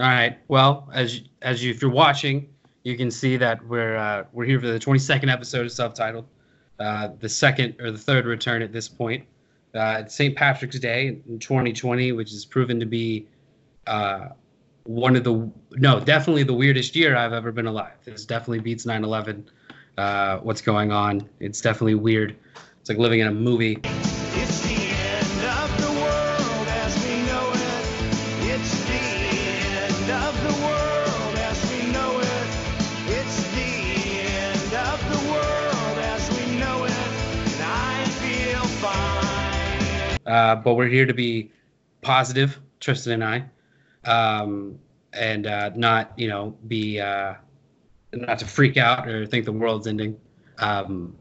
All right. Well, as as you if you're watching, you can see that we're uh, we're here for the 22nd episode of Subtitled, uh, the second or the third return at this point. Uh, it's St. Patrick's Day in 2020, which has proven to be uh, one of the no, definitely the weirdest year I've ever been alive. This definitely beats 9/11. Uh, what's going on? It's definitely weird. It's like living in a movie. Uh, but we're here to be positive, Tristan and I, um, and uh, not you know be uh, not to freak out or think the world's ending. Um,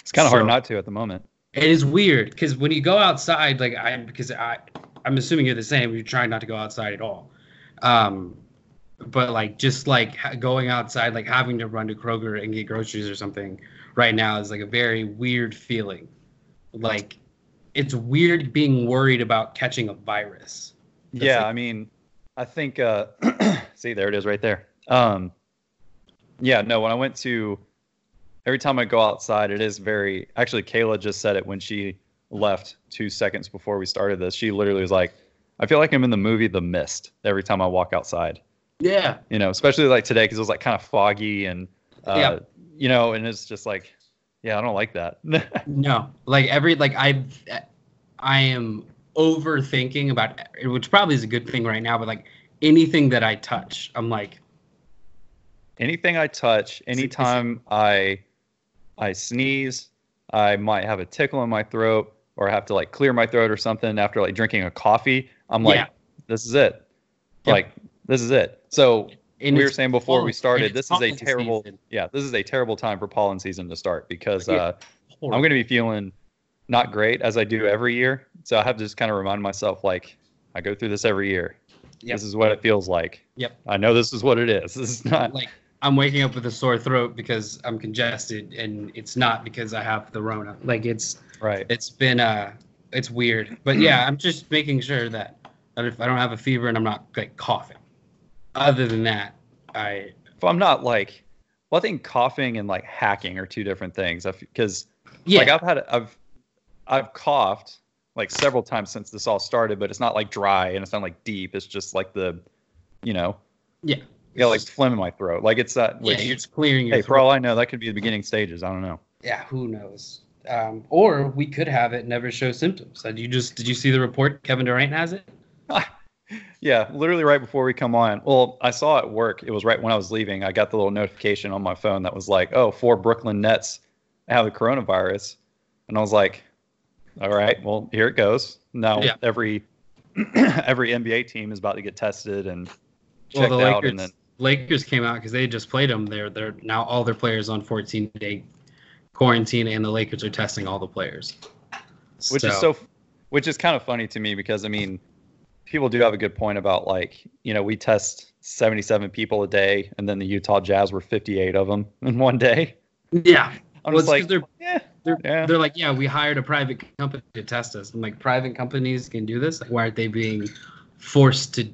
It's kind of So- hard not to at the moment. it is weird because when you go outside, like I because I I'm assuming you're the same. You're trying not to go outside at all. Um, but like just like going outside, like having to run to Kroger and get groceries or something right now is like a very weird feeling. Like it's weird being worried about catching a virus. That's yeah, like- I mean, I think. Uh, see, there it is, right there. Um, yeah, no. When I went to, every time I go outside, it is very. Actually, Kayla just said it when she left two seconds before we started this. She literally was like, "I feel like I'm in the movie The Mist every time I walk outside." Yeah, You know, especially like today because it was like kind of foggy and, uh, Yeah. you know, and it's just like, yeah, I don't like that. No, like every like I, I am overthinking about which probably is a good thing right now. But like anything that I touch, I'm like, anything I touch, anytime I I sneeze, I might have a tickle in my throat or have to like clear my throat or something after like drinking a coffee. I'm like, Yeah. this is it. Yep. Like this is it. So and we were saying before we started, this is a terrible season. yeah, this is a terrible time for pollen season to start because Yeah. uh, I'm gonna be feeling not great as I do every year. So I have to just kind of remind myself like I go through this every year. Yep. This is what it feels like. Yep. I know this is what it is. This is not like I'm waking up with a sore throat because I'm congested, and it's not because I have the Rona. Like it's right. it's been uh it's weird, but yeah, I'm just making sure that, that if I don't have a fever and I'm not like coughing. Other than that, I if I'm not like, well, I think coughing and like hacking are two different things. Because yeah like I've had I've I've coughed like several times since this all started, but it's not like dry and it's not like deep. It's just like the, you know, yeah got like phlegm in my throat. Like it's that. yeah Which, you're just clearing your hey, for all I know, that could be the beginning stages. I don't know. yeah who knows. Um, or we could have it never show symptoms. Did you just did you see the report? Kevin Durant has it. Yeah, literally right before we come on. Well, I saw at work. It was right when I was leaving. I got the little notification on my phone that was like, "Oh, four Brooklyn Nets have the coronavirus," and I was like, "All right, well, here it goes." Now Yeah. every every NBA team is about to get tested and checked well, the out, Lakers and then Lakers came out because they just played them. They're they're now all their players on 14 day quarantine, and the Lakers are testing all the players. which is so which is kind of funny to me because I mean, people do have a good point about like you know we test 77 people a day, and then the Utah Jazz were 58 of them in one day. yeah. I'm Well, just like, they're they're, Yeah. they're like, yeah, we hired a private company to test us. I'm like, private companies can do this. Like, why aren't they being forced to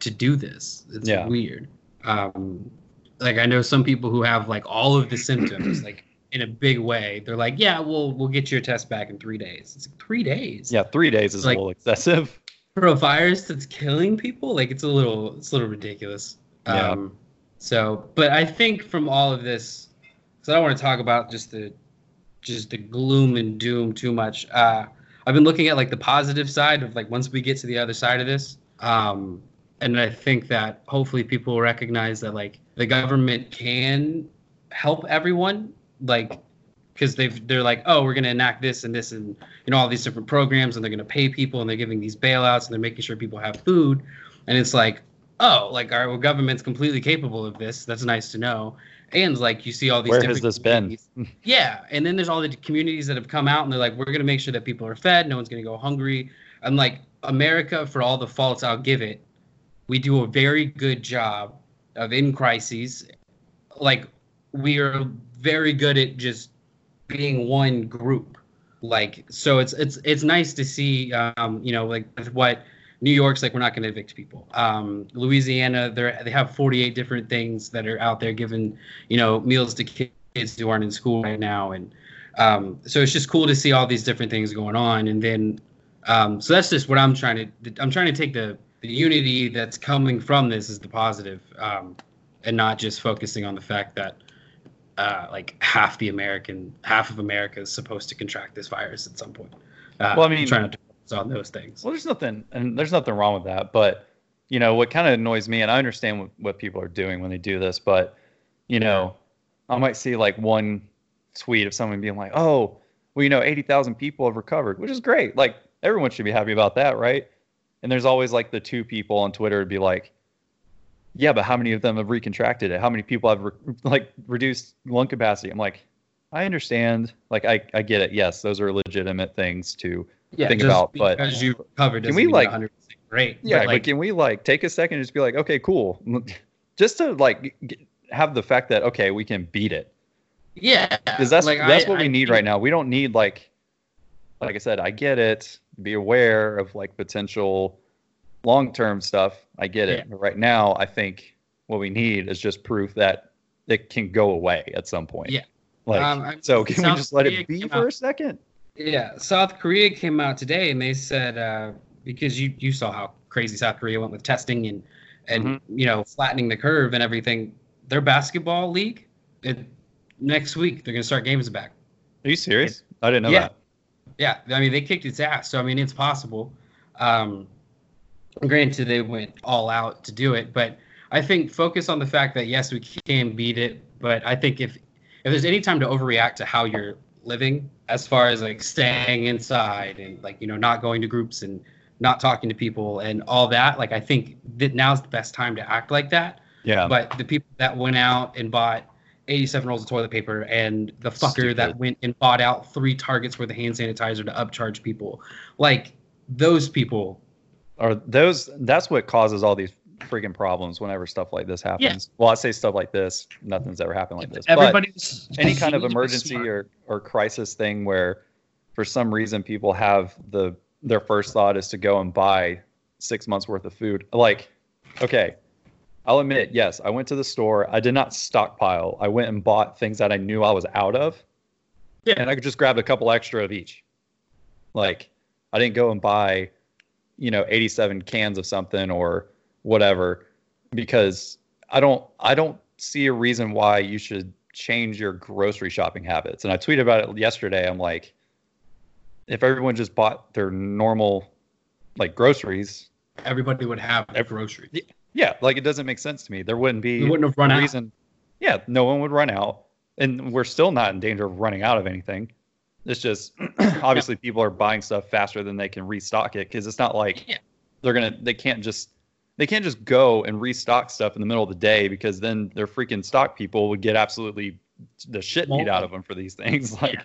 to do this? It's Yeah. weird. Um, like I know some people who have like all of the symptoms, like in a big way. They're like, yeah, we'll we'll get your test back in three days. It's like three days. Yeah, three days is Like- a little excessive. For a virus that's killing people like it's a little it's a little ridiculous Yeah. um so but i think from all of this because i don't want to talk about just the just the gloom and doom too much uh i've been looking at like the positive side of like once we get to the other side of this um and i think that hopefully people will recognize that like the government can help everyone like because they've they're like oh we're going to enact this and this and you know all these different programs and they're going to pay people and they're giving these bailouts and they're making sure people have food. And it's like oh like our government's completely capable of this. That's nice to know. And like you see all these Where different has this been? yeah and then there's all the communities that have come out and they're like we're going to make sure that people are fed. No one's going to go hungry. I'm like america for all the faults i'll give it. We do a very good job of in crises. Like we are very good at just being one group like so it's it's it's nice to see um you know like what New York's like we're not going to evict people. Um, Louisiana, they're they have 48 different things that are out there giving you know meals to kids who aren't in school right now, and um, so it's just cool to see all these different things going on. And then um, so that's just what I'm trying to I'm trying to take the the unity that's coming from this is the positive, um, and not just focusing on the fact that uh, like half the American half of America is supposed to contract this virus at some point. Uh, Well, I mean- trying to focus on those things. Well, there's nothing, and there's nothing wrong with that. But you know, what kind of annoys me, and I understand what, what people are doing when they do this, but you know, I might see like one tweet of someone being like, "Oh, well, you know, eighty thousand people have recovered," which is great. Like everyone should be happy about that, right? And there's always like the two people on Twitter would be like, "Yeah, but how many of them have recontracted it? How many people have re- like reduced lung capacity?" I'm like, I understand. Like I, I get it. Yes, those are legitimate things to yeah, think about, but- because you covered, Can we, like- 100 great? Yeah, but, but can we like take a second and just be like, okay, cool, just to like have the fact that okay, we can beat it yeah, because that's like, that's I- what we need think- right now. We don't need like, like I said, I get it. Be aware of like potential long term stuff. I get it. Yeah. Right now, I think what we need is just proof that it can go away at some point. Yeah. Like, Um, so can we South just let Korea it be for a second? Yeah, South Korea came out today and they said uh, because you you saw how crazy South Korea went with testing and and Mhm. you know flattening the curve and everything. Their basketball league, it, next week they're gonna start games back. Are you serious? I didn't know Yeah. that. Yeah, I mean they kicked its ass, so I mean it's possible. Um, granted, they went all out to do it, but I think focus on the fact that yes, we can beat it. But I think if if there's any time to overreact to how you're living, as far as like staying inside and like you know not going to groups and not talking to people and all that, like I think that now's the best time to act like that. Yeah. But the people that went out and bought 87 rolls of toilet paper and the fucker that went and bought out three targets worth of hand sanitizer to upcharge people, like those people. Or those that's what causes all these freaking problems whenever stuff like this happens. Well, I say stuff like this, nothing's ever happened like this. But any kind of emergency or, or crisis thing where for some reason people have the their first thought is to go and buy six months worth of food. Like, okay, I'll admit, yes, I went to the store. I did not stockpile. I went and bought things that I knew I was out of. Yeah. And I could just grab a couple extra of each. Like, I didn't go and buy, you know, 87 cans of something or whatever because I don't I don't see a reason why you should change your grocery shopping habits. And I tweeted about it yesterday. I'm like, if everyone just bought their normal like groceries, everybody would have Every- groceries. yeah, like it doesn't make sense to me. There wouldn't be We wouldn't have run a out. Yeah, no one would run out, and we're still not in danger of running out of anything. It's just obviously people are buying stuff faster than they can restock it because it's not like Yeah. they're gonna they can't just they can't just go and restock stuff in the middle of the day because then their freaking stock people would get absolutely the shit beat out of them for these things. Like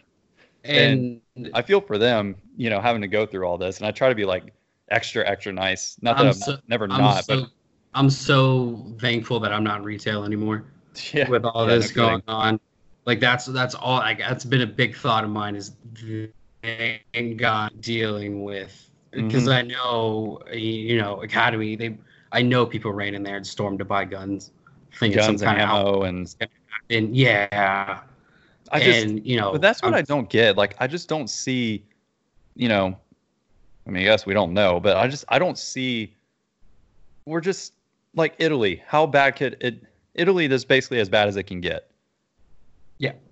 And, I feel for them, you know, having to go through all this, and I try to be like extra extra nice. Not that I'm I'm, so- never I'm not, so I'm so thankful that I'm not in retail anymore. yeah, with all yeah, this no going on. Like that's that's all. Like that's been a big thought of mine is thank God dealing with because Mm-hmm. I know you know Academy. They I know people ran in there and stormed to buy guns, thinking guns some and kind of ammo and and yeah, I just and you know. but that's what I'm- I don't get. Like I just don't see, you know, I mean, yes, we don't know, but I just I don't see. We're just like Italy. How bad could it? Italy is basically as bad as it can get.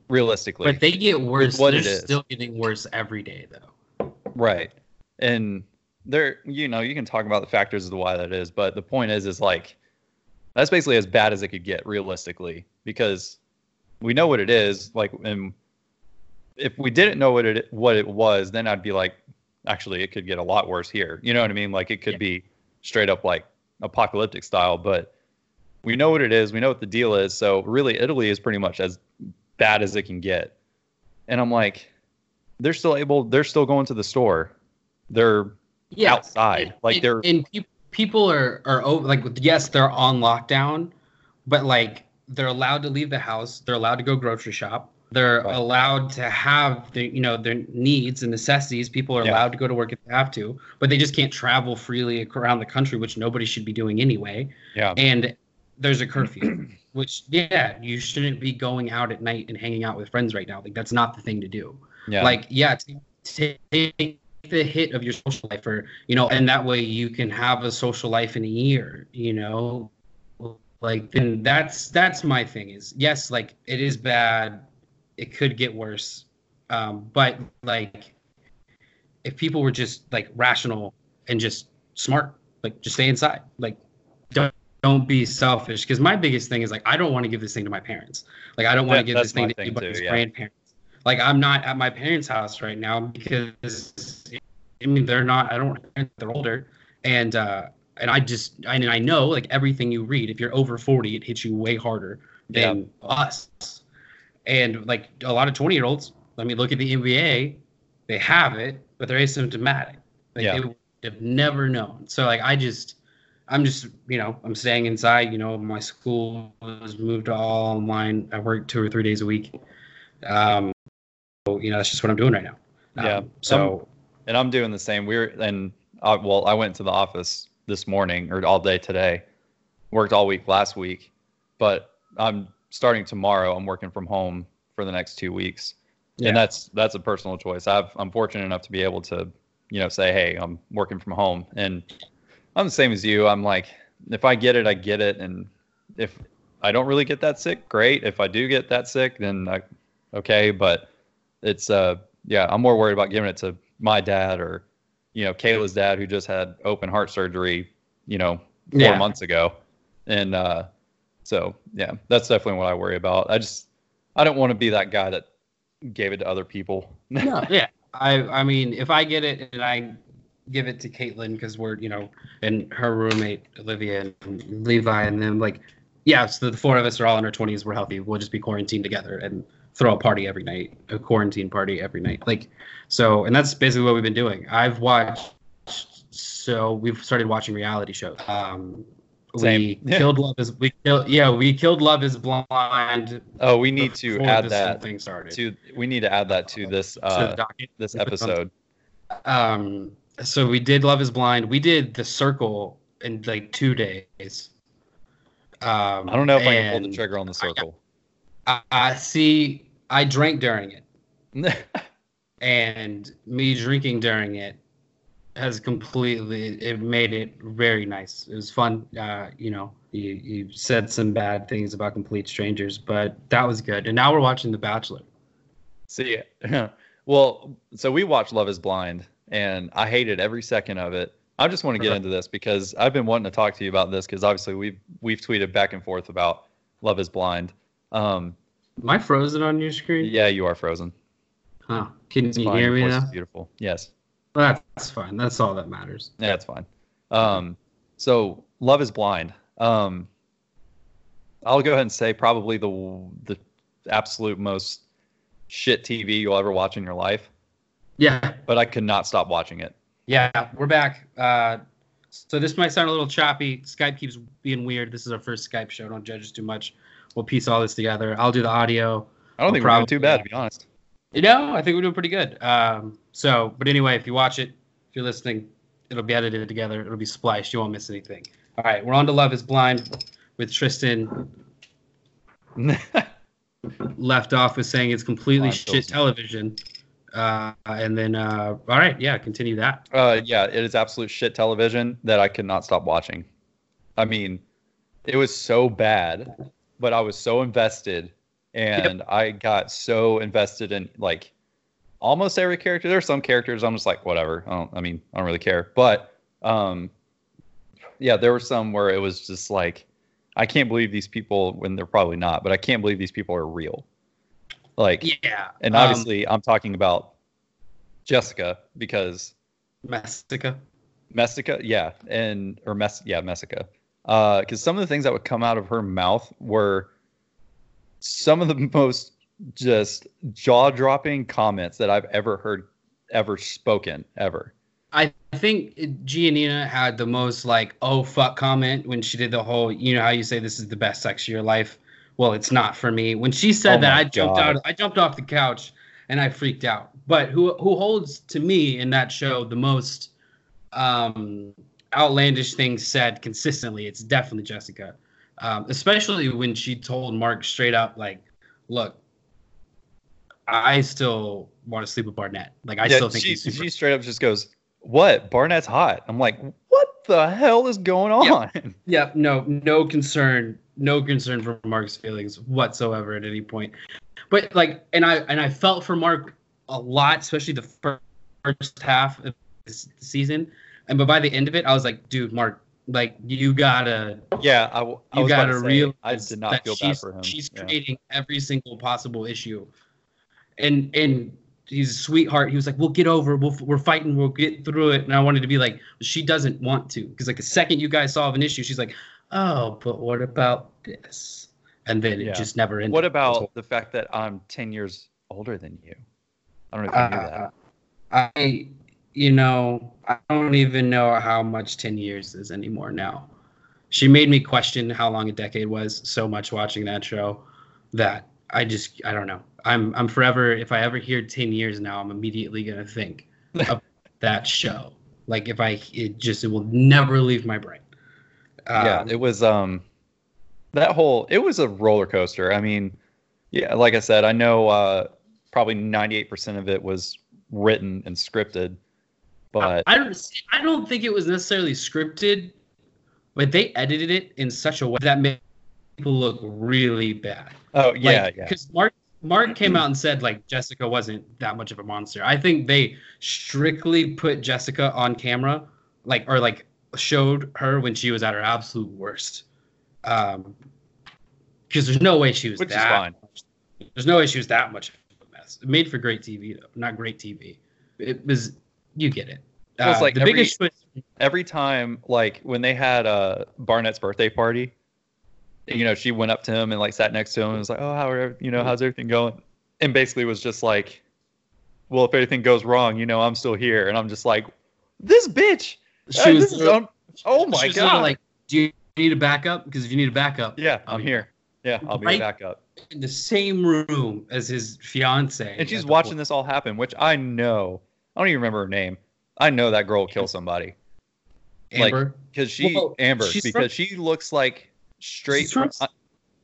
Realistically, But they get worse. what They're it is. still getting worse every day, though. right? And there, you know, you can talk about the factors of to why that is, but the point is, is like that's basically as bad as it could get realistically because we know what it is. Like, and if we didn't know what it what it was, then I'd be like, actually, it could get a lot worse here. You know what I mean? Like, it could Yeah. be straight up like apocalyptic style, but we know what it is. We know what the deal is. So really, Italy is pretty much as bad as it can get. And I'm like, they're still able. They're still going to the store. They're Yeah, outside. And- like they're and peop people are are over, like yes they're on lockdown but like they're allowed to leave the house they're allowed to go grocery shop They're Right. allowed to have their, you know, their needs and necessities. People are Yeah. allowed to go to work if they have to, but they just can't travel freely around the country, which nobody should be doing anyway. Yeah. And there's a curfew, which yeah, you shouldn't be going out at night and hanging out with friends right now. Like that's not the thing to do. Yeah. Like yeah, t- take the hit of your social life, or you know, and that way you can have a social life in a year. You know, like then that's that's my thing. Is yes, like it is bad. It could get worse, um, but like if people were just like rational and just smart, like just stay inside, like don't don't be selfish. Because my biggest thing is like I don't want to give this thing to my parents. Like I don't want to give this thing to thing anybody's too, yeah. grandparents. Like I'm not at my parents' house right now because I mean they're not. I don't. They're older, and uh, and I just I mean I know like everything you read. If you're over forty, it hits you way harder than us. And like a lot of twenty year olds, I mean, look at the NBA. They have it, but they're asymptomatic. Like Yeah. they would have never known. So like I just I'm just you know I'm staying inside. You know my school was moved to all online. I work two or three days a week. Um, so, you know that's just what I'm doing right now. Um, Yeah. So and I'm doing the same. We're and uh, well, I went to the office this morning or all day today. Worked all week last week, but I'm starting tomorrow. I'm working from home for the next two weeks, Yeah. and that's that's a personal choice. I've I'm fortunate enough to be able to, you know, say, hey, I'm working from home, and I'm the same as you. I'm like, if I get it, I get it, and if I don't really get that sick, great. If I do get that sick, then I, okay. But it's uh yeah, I'm more worried about giving it to my dad or you know Kayla's dad who just had open heart surgery, you know, four Yeah. months ago, and uh, so yeah, that's definitely what I worry about. I just I don't want to be that guy that gave it to other people. no, yeah. I I mean, if I get it and I give it to Caitlin because we're you know, and her roommate Olivia and Levi and them like, yeah. So the four of us are all in our twenties. We're healthy. We'll just be quarantined together and throw a party every night, a quarantine party every night. Like, so and that's basically what we've been doing. I've watched. So we've started watching reality shows. Um, Same. we killed Love is we killed yeah we killed Love is Blind. oh, we need to add that thing started. to we need to add that to this uh, docket. this We put on- episode. um so we did love is blind. We did the circle in like two days. Um I don't know if I can pull the trigger on the circle. I, I see i drank during it. And me drinking during it has completely it made it very nice. It was fun. Uh you know you, you said some bad things about complete strangers but that was good. And now we're watching the bachelor. See, well, so we watched Love Is Blind, and I hated every second of it. I just want to get into this because I've been wanting to talk to you about this because obviously we've we've tweeted back and forth about Love Is Blind. Um, am i frozen on your screen yeah, you are frozen. huh can It's you fine. hear me now beautiful. Yes, that's fine that's all that matters yeah, that's fine. Um, so Love Is Blind. Um, I'll go ahead and say probably the the absolute most shit TV you'll ever watch in your life, yeah but I could not stop watching it. Yeah, we're back. Uh, so this might sound a little choppy. Skype keeps being weird. This is our first Skype show. Don't judge us too much. We'll piece all this together. I'll do the audio. I don't Well, think we're doing too bad to be honest. You know, I think we're doing pretty good. Um, so, but anyway, if you watch it, if you're listening, it'll be edited together. It'll be spliced. You won't miss anything. All right, we're on to Love Is Blind with Tristan. Left off with saying it's completely shit television. Uh, and then, uh, all right, yeah, continue that. Uh, yeah, it is absolute shit television that I could not stop watching. I mean, it was so bad, but I was so invested, and I got so invested in like almost every character. There are some characters I'm just like, whatever. I don't. I mean, I don't really care. But um, yeah, there were some where it was just like, I can't believe these people when they're probably not, but I can't believe these people are real. Like, Yeah. and um, obviously, I'm talking about Jessica because Mestica. Messica, yeah, and or Mess, yeah, Messica. Uh, because some of the things that would come out of her mouth were some of the most just jaw-dropping comments that I've ever heard, ever spoken, ever. I think Giannina had the most like oh fuck comment when she did the whole you know how you say this is the best sex of your life well, it's not for me. When she said Oh that, I jumped God. out. I jumped off the couch and I freaked out. But who who holds to me in that show the most um, outlandish things said consistently? It's definitely Jessica, um, especially when she told Mark straight up, like, "Look, I still want to sleep with Barnett. Like, I Yeah, still think she, he's super." she straight up just goes, "What? Barnett's hot." I'm like, "What the hell is going on?" Yeah, no, no concern, no concern for Mark's feelings whatsoever at any point. But like, and I and I felt for Mark a lot, especially the first half of this season. And but by the end of it, I was like, dude, Mark, like you gotta, Yeah, I, I you was gotta realize I did not feel bad for him. She's Yeah. creating every single possible issue, and and he's a sweetheart. He was like, "We'll get over. We'll, we're fighting. We'll get through it." And I wanted to be like, she doesn't want to, because like the second you guys solve an issue, she's like, "Oh, but what about this?" And then it Yeah. just never ended. What about the fact that I'm 10 years older than you? I don't know if you knew Uh, that. I, you know, I don't even know how much 10 years is anymore now. She made me question how long a decade was so much watching that show that I just, I don't know. I'm, I'm forever, if I ever hear 10 years now, I'm immediately going to think of that show. Like if I, it just, it will never leave my brain. Yeah, Um, it was um that whole it was a roller coaster. I mean, yeah, like I said, I know uh probably 98% of it was written and scripted, but I don't. see- I don't think it was necessarily scripted, but they edited it in such a way that made people look really bad. oh yeah, like, yeah. Because Mark Mark came out and said like Jessica wasn't that much of a monster. I think they strictly put Jessica on camera, like or like showed her when she was at her absolute worst. Um, because there's no way she was Which that. There's no way she was that much of a mess. It made for great TV though, not great TV. It was. You get it. It was Uh, like the every- biggest twist. Every time like when they had uh Barnett's birthday party, you know, she went up to him and like sat next to him and was like, "Oh, how are you know, how's everything going?" And basically was just like, "Well, if anything goes wrong, you know, I'm still here." And I'm just like, "This bitch." She was this is un- oh my god! Like, do you need a backup? Because if you need a backup, yeah, I'm be- here. Yeah, I'll be Right? back up. in the same room as his fiance. And she's watching this all happen, which I know. I don't even remember her name. I know that girl will kill somebody like- Amber. because she Well, Amber because from- she looks like straight from- from uh,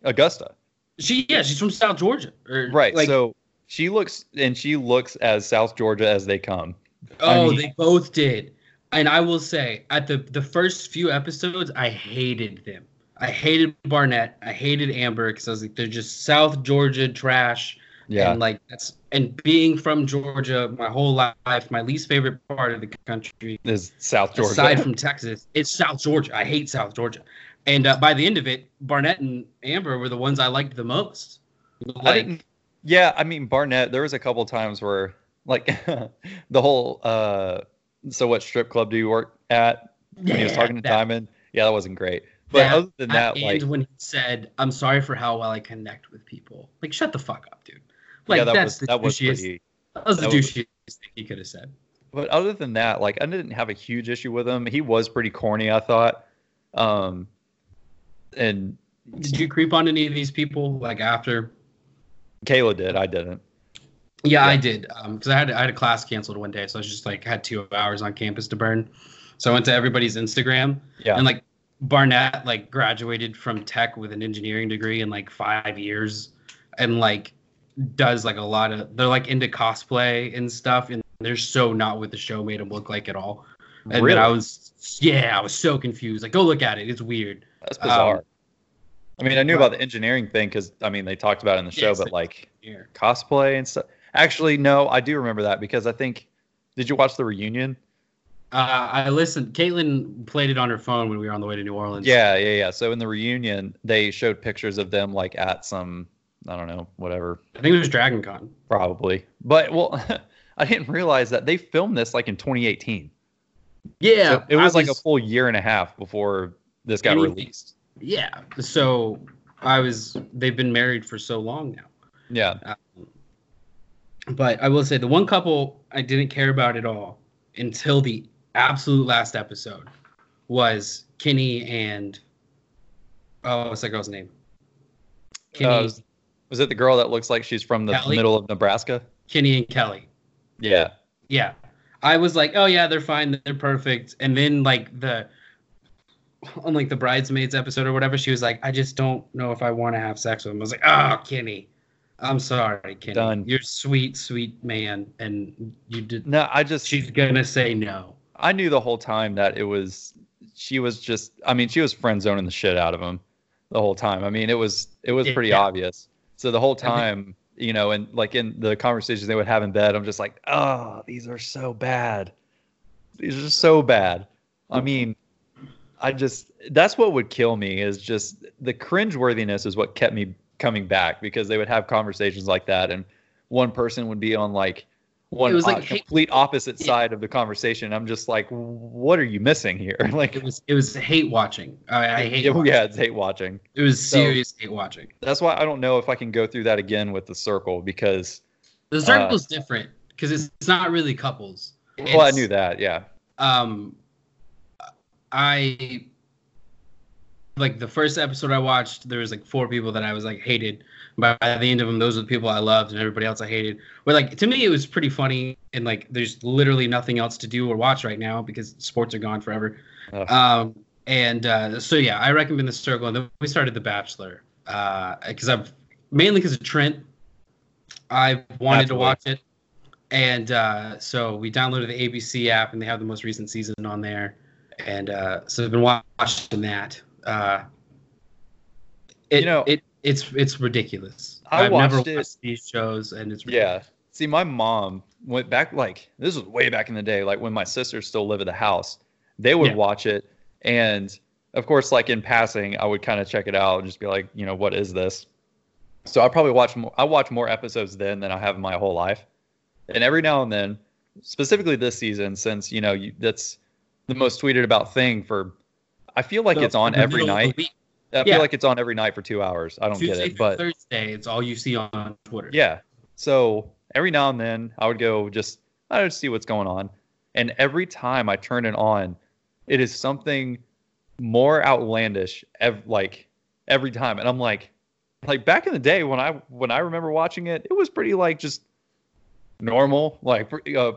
Augusta. she yeah, she's from South Georgia. Or, Right. Like, so she looks and she looks as South Georgia as they come. oh, I mean- they both did. And I will say, at the the first few episodes, I hated them. I hated Barnett. I hated Amber because I was like, they're just South Georgia trash. Yeah. And like that's and being from Georgia my whole life, my least favorite part of the country is South Georgia. aside from Texas, it's South Georgia. I hate South Georgia. And uh, by the end of it, Barnett and Amber were the ones I liked the most. I Like, didn't, yeah, I mean Barnett. There was a couple times where like the whole uh so what strip club do you work at when he was talking to that- Diamond? Yeah, that wasn't great. But that- other than that, and like when he said, "I'm sorry for how well I connect with people," like shut the fuck up, dude. Like yeah, that that's was the that was douchiest. pretty. that was the that was- douchiest thing he could have said. But other than that, like I didn't have a huge issue with him. He was pretty corny, I thought. Um, and Did you creep on any of these people like after? Kayla did. I didn't. Yeah, I Yeah. did. Um, because I had I had a class canceled one day, so I was just like had two hours on campus to burn. So I went to everybody's Instagram, Yeah. and like Barnett like graduated from tech with an engineering degree in like five years, and like does like a lot of they're like into cosplay and stuff, and they're so not what the show made them look like at all. And really? then I was yeah, I was so confused. Like, go look at it. It's weird. That's bizarre. um, I mean, I knew about the engineering thing because I mean they talked about it in the show, Yes, but they- like cosplay and stuff. Actually, no, I do remember that because I think. Did you watch the reunion? Uh, I listened. Caitlin played it on her phone when we were on the way to New Orleans. Yeah, yeah, yeah. So in the reunion, they showed pictures of them like at some, I don't know, whatever, I think it was Dragon Con. probably. But well, I didn't realize that they filmed this like in 2018. Yeah, So it was I like a full year and a half before this got Anything. released. Yeah. So I was. They've been married for so long now. Yeah, But I will say the one couple I didn't care about at all until the absolute last episode was Kenny and oh, what's that girl's name? Kenny, Uh, was, was it the girl that looks like she's from the Kelly? middle of Nebraska? Kenny and Kelly. Yeah. Yeah. I was like, oh yeah, they're fine, they're perfect. And then like the on like the bridesmaids episode or whatever, she was like, I just don't know if I want to have sex with him. I was like, oh Kenny. I'm sorry, Kenny. Done. You're sweet, sweet man, and you did No, I just she's gonna say no. I knew the whole time that it was she was just I mean, she was friend zoning the shit out of him the whole time. I mean, it was it was pretty Yeah. obvious. So the whole time, you know, and like in the conversations they would have in bed, I'm just like, oh, these are so bad. These are so bad. I mean, I just that's what would kill me is just the cringeworthiness is what kept me coming back because they would have conversations like that and one person would be on like one It was like o- hate- complete opposite Yeah. side of the conversation. I'm just like, what are you missing here? like, It was it was hate watching. I, I hate. yeah, watching. yeah, it's hate watching. It was So- serious hate watching. That's why I don't know if I can go through that again with the circle because, The circle's different because it's, it's not really couples. well, I knew that. Yeah. um i like the first episode i watched there was like four people that i was like hated by the end of them those were the people i loved and everybody else i hated but like to me it was pretty funny and like there's literally nothing else to do or watch right now because sports are gone forever um and uh so yeah i recommend the circle and then we started the bachelor uh because i've mainly because of trent i wanted to Naturally. watch it and uh, so we downloaded the ABC app, and they have the most recent season on there. And uh, so I've been watching that. Uh, it, You know- it it's it's ridiculous. I have never watched it- watched these shows, and it's Yeah. See, my mom went back like this was way back in the day, like when my sisters still live at the house. They would Yeah. watch it, and of course, like in passing, I would kind of check it out and just be like, you know, what is this? So I probably watch more. I watch more episodes then than I have in my whole life, and every now and then, specifically this season, since you know you, that's the most tweeted about thing for. I feel like So it's on every middle of the night. week, I Yeah. feel like it's on every night for two hours. I don't Tuesday get it, but Thursday, it's all you see on Twitter. yeah. So every now and then I would go just I would see what's going on. And every time I turn it on, it is something more outlandish ev- like every time. And I'm like like back in the day when I when I remember watching it, it was pretty like just normal, like uh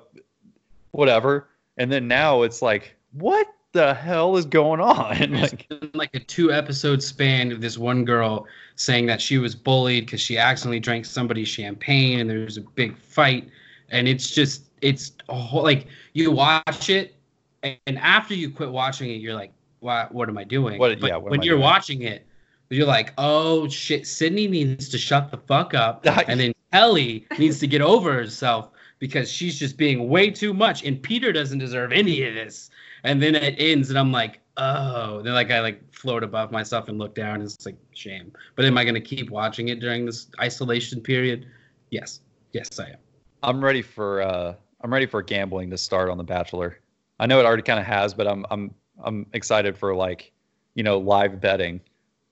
whatever. And then now it's like what the hell is going on? Like like a two episode span of this one girl saying that she was bullied because she accidentally drank somebody's champagne and there's a big fight and it's just it's a whole, like you watch it and after you quit watching it you're like what what am i doing What- but yeah, what when you're doing? watching it you're like oh shit sydney needs to shut the fuck up and then kelly needs to get over herself because she's just being way too much and peter doesn't deserve any of this and then it ends and i'm like oh then like i like float above myself and look down and it's like shame but am i going to keep watching it during this isolation period yes yes i am I'm ready for uh I'm ready for gambling to start on The Bachelor. I know it already kind of has, but I'm I'm I'm excited for like, you know, live betting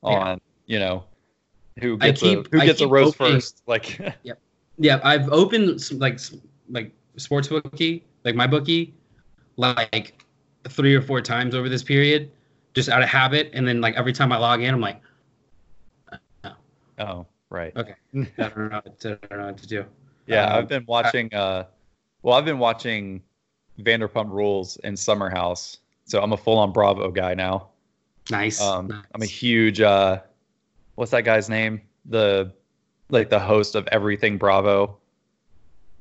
Yeah. on, you know, who gets keep- a who gets a rose hoping- first. Like yeah yeah. i've opened some, like like sports bookie like my bookie like three or four times over this period just out of habit and then like every time i log in i'm like oh, right. okay i don't know what to, I don't know what to do Yeah, Um, I've been watching uh well, I've been watching Vanderpump Rules and Summer House. So I'm a full-on Bravo guy now. nice, Um nice. I'm a huge uh what's that guy's name? The like the host of Everything Bravo.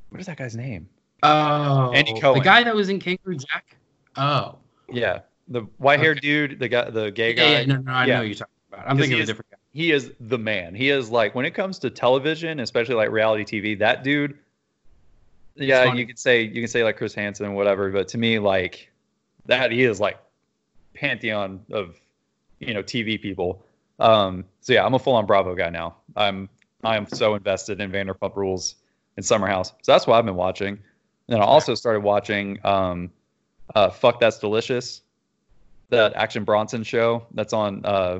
What is that guy's name? oh Andy Cohen. the guy that was in kangaroo jack oh Yeah, the white-haired Okay. dude, the guy, the gay guy. yeah, yeah no no i Yeah. know you're talking about i'm thinking of a is- different guy He is the man. He is like when it comes to television, especially like reality TV. That dude. Yeah, you could say you can say like Chris Hansen and whatever, but to me, like that he is like pantheon of you know TV people. Um, so yeah, I'm a full-on Bravo guy now. I'm I am so invested in Vanderpump Rules and Summer House. So that's what I've been watching. And then I also started watching um, uh, Fuck That's Delicious, that Action Bronson show that's on uh,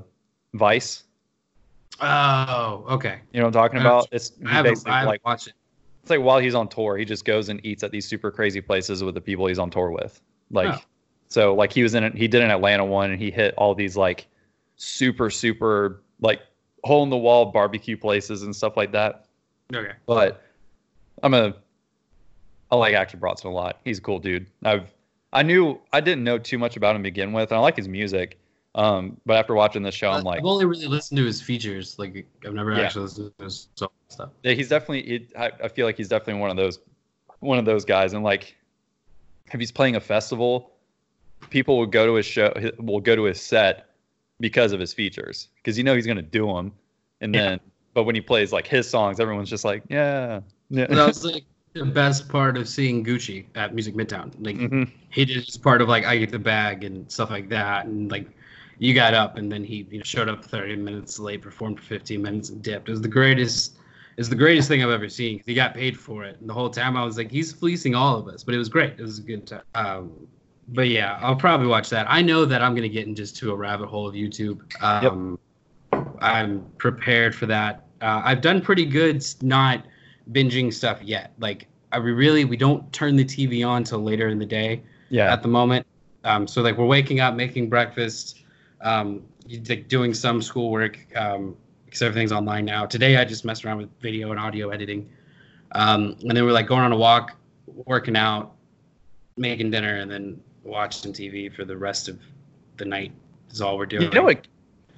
Vice. oh okay You know what I'm talking about? It's i haven't, basically I haven't like watched it it's like while he's on tour, he just goes and eats at these super crazy places with the people he's on tour with. Like Oh. so like he was in it he did an Atlanta one and he hit all these like super super like hole in the wall barbecue places and stuff like that. Okay. But I'm a I like Action Bronson a lot. He's a cool dude. I've I knew I didn't know too much about him to begin with, and I like his music. Um, but after watching this show, I'm like, I've only really listened to his features. Like I've never Yeah. actually listened to his stuff. yeah, he's definitely. He, I, I feel like he's definitely one of those, one of those guys. And like, if he's playing a festival, people will go to his show, will go to his set because of his features, because you know he's gonna do them. And Yeah. then, but when he plays like his songs, everyone's just like, yeah, yeah. that was like the best part of seeing Gucci at Music Midtown. Like Mhm. he did his part of like I get the bag and stuff like that, and like you got up and then he you know, showed up 30 minutes late, performed for 15 minutes and dipped. It was the greatest. It's the greatest thing I've ever seen. he got paid for it. And the whole time I was like, he's fleecing all of us, but it was great. It was a good time. Um, but yeah, I'll probably watch that. I know that I'm gonna get into to a rabbit hole of YouTube. Um, I'm prepared for that. Uh, I've done pretty good not binging stuff yet. Like we really we don't turn the TV on till later in the day yeah, at the moment. Um, so like we're waking up, making breakfast, um, like doing some schoolwork um, because everything's online now. Today I just messed around with video and audio editing, um, and then we're like going on a walk, working out, making dinner, and then watching TV for the rest of the night. Is all we're doing. You know what?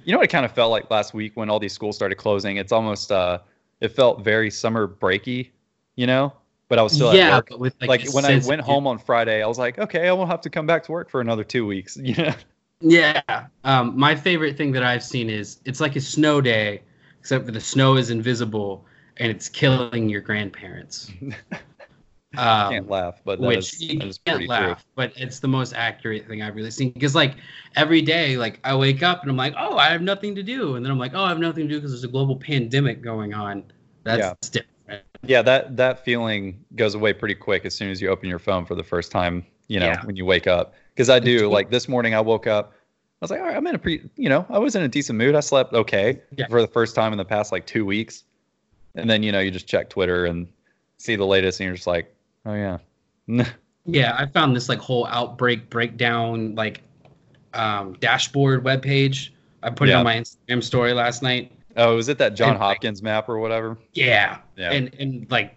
You know what it kind of felt like last week when all these schools started closing. It's almost uh, it felt very summer breaky, you know. But I was still yeah, at work. but with like, Like, when I went home on Friday, I was like, okay, I won't have to come back to work for another two weeks. You know? Yeah. Um, my favorite thing that I've seen is it's like a snow day, except for the snow is invisible and it's killing your grandparents. Um, Can't laugh, but which is, you can't laugh, but it's the most accurate thing I've really seen. Because like every day, like I wake up and I'm like, oh, I have nothing to do, and then I'm like, oh, I have nothing to do because there's a global pandemic going on. That's different. Yeah, that that feeling goes away pretty quick as soon as you open your phone for the first time. You know, Yeah. when you wake up. Because I do. Like this morning, I woke up. I was like, all right, I'm in a pretty. You know, I was in a decent mood. I slept okay Yeah. for the first time in the past like two weeks. And then you know you just check Twitter and see the latest, and you're just like, oh yeah. Yeah, I found this like whole outbreak breakdown like um, dashboard webpage. I put it on my Instagram story last night. Oh, is it that John And, like- Hopkins map or whatever? Yeah. Yeah. And and like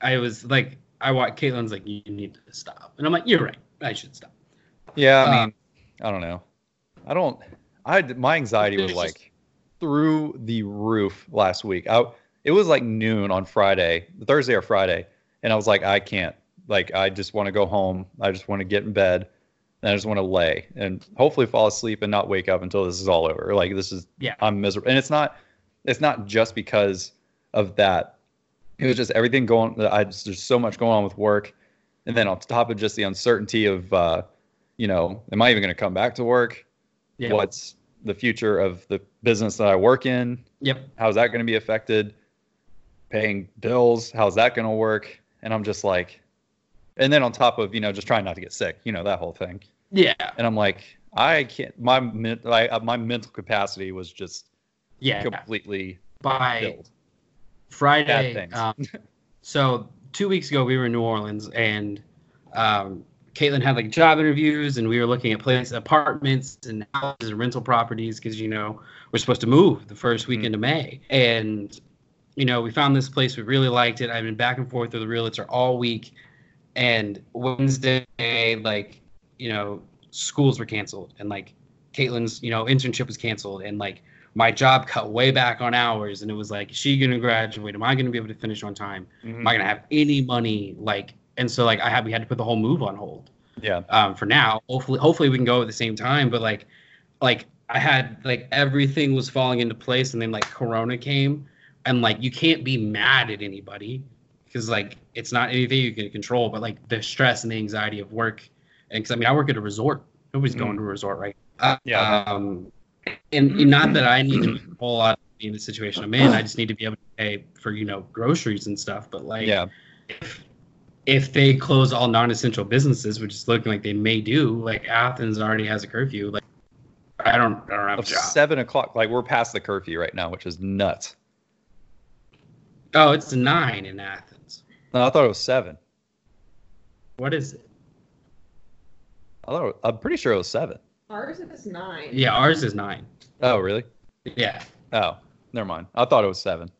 I was like I watched Caitlin's like you need to stop. And I'm like, you're right. I should stop. Yeah, I Uh, mean, I don't know. I don't. I my anxiety was just- like through the roof last week. I it was like noon on Friday, Thursday or Friday, and I was like, I can't. Like, I just want to go home. I just want to get in bed, and I just want to lay and hopefully fall asleep and not wake up until this is all over. Like, this is Yeah. I'm miserable, and it's not. It's not just because of that. It was just everything going. I just, there's so much going on with work, and then on top of just the uncertainty of, uh, you know, am I even going to come back to work? Yeah. What's the future of the business that I work in? Yep. How's that going to be affected? Paying bills, how's that going to work? And I'm just like, and then on top of you know just trying not to get sick, you know that whole thing. Yeah. And I'm like, I can't. My I, uh, my mental capacity was just Yeah. completely By filled. Bad Friday. things. Um, so two weeks ago, we were in New Orleans, and um, Caitlin had like job interviews, and we were looking at place apartments and houses and rental properties because you know we're supposed to move the first weekend of May, and you know we found this place we really liked it. I've been back and forth with the realtor all week, and Wednesday, like you know, schools were canceled, and like Caitlin's you know internship was canceled, and like my job cut way back on hours. And it was like is she gonna graduate? Am i gonna be able to finish on time? Am i gonna have any money? Like and so like i had we had to put the whole move on hold Yeah. um for now. Hopefully hopefully we can go at the same time. But like like i had like everything was falling into place. And then like corona came and like you can't be mad at anybody because like it's not anything you can control but like the stress and the anxiety of work and because i mean i work at a resort nobody's Mm. going to a resort right uh, Yeah. um and not that I need to whole lot in the situation I'm in. I just need to be able to pay for you know groceries and stuff. But like, Yeah. if, if they close all non-essential businesses, which is looking like they may do, like Athens already has a curfew. Like, I don't, I don't have a job. seven o'clock. Like we're past the curfew right now, which is nuts. Oh, it's nine in Athens. No, I thought it was seven. What is it? I thought it- I'm pretty sure it was seven. Ours is nine. Yeah, ours is nine. Oh, really? Yeah, Oh, Never mind. I thought it was seven.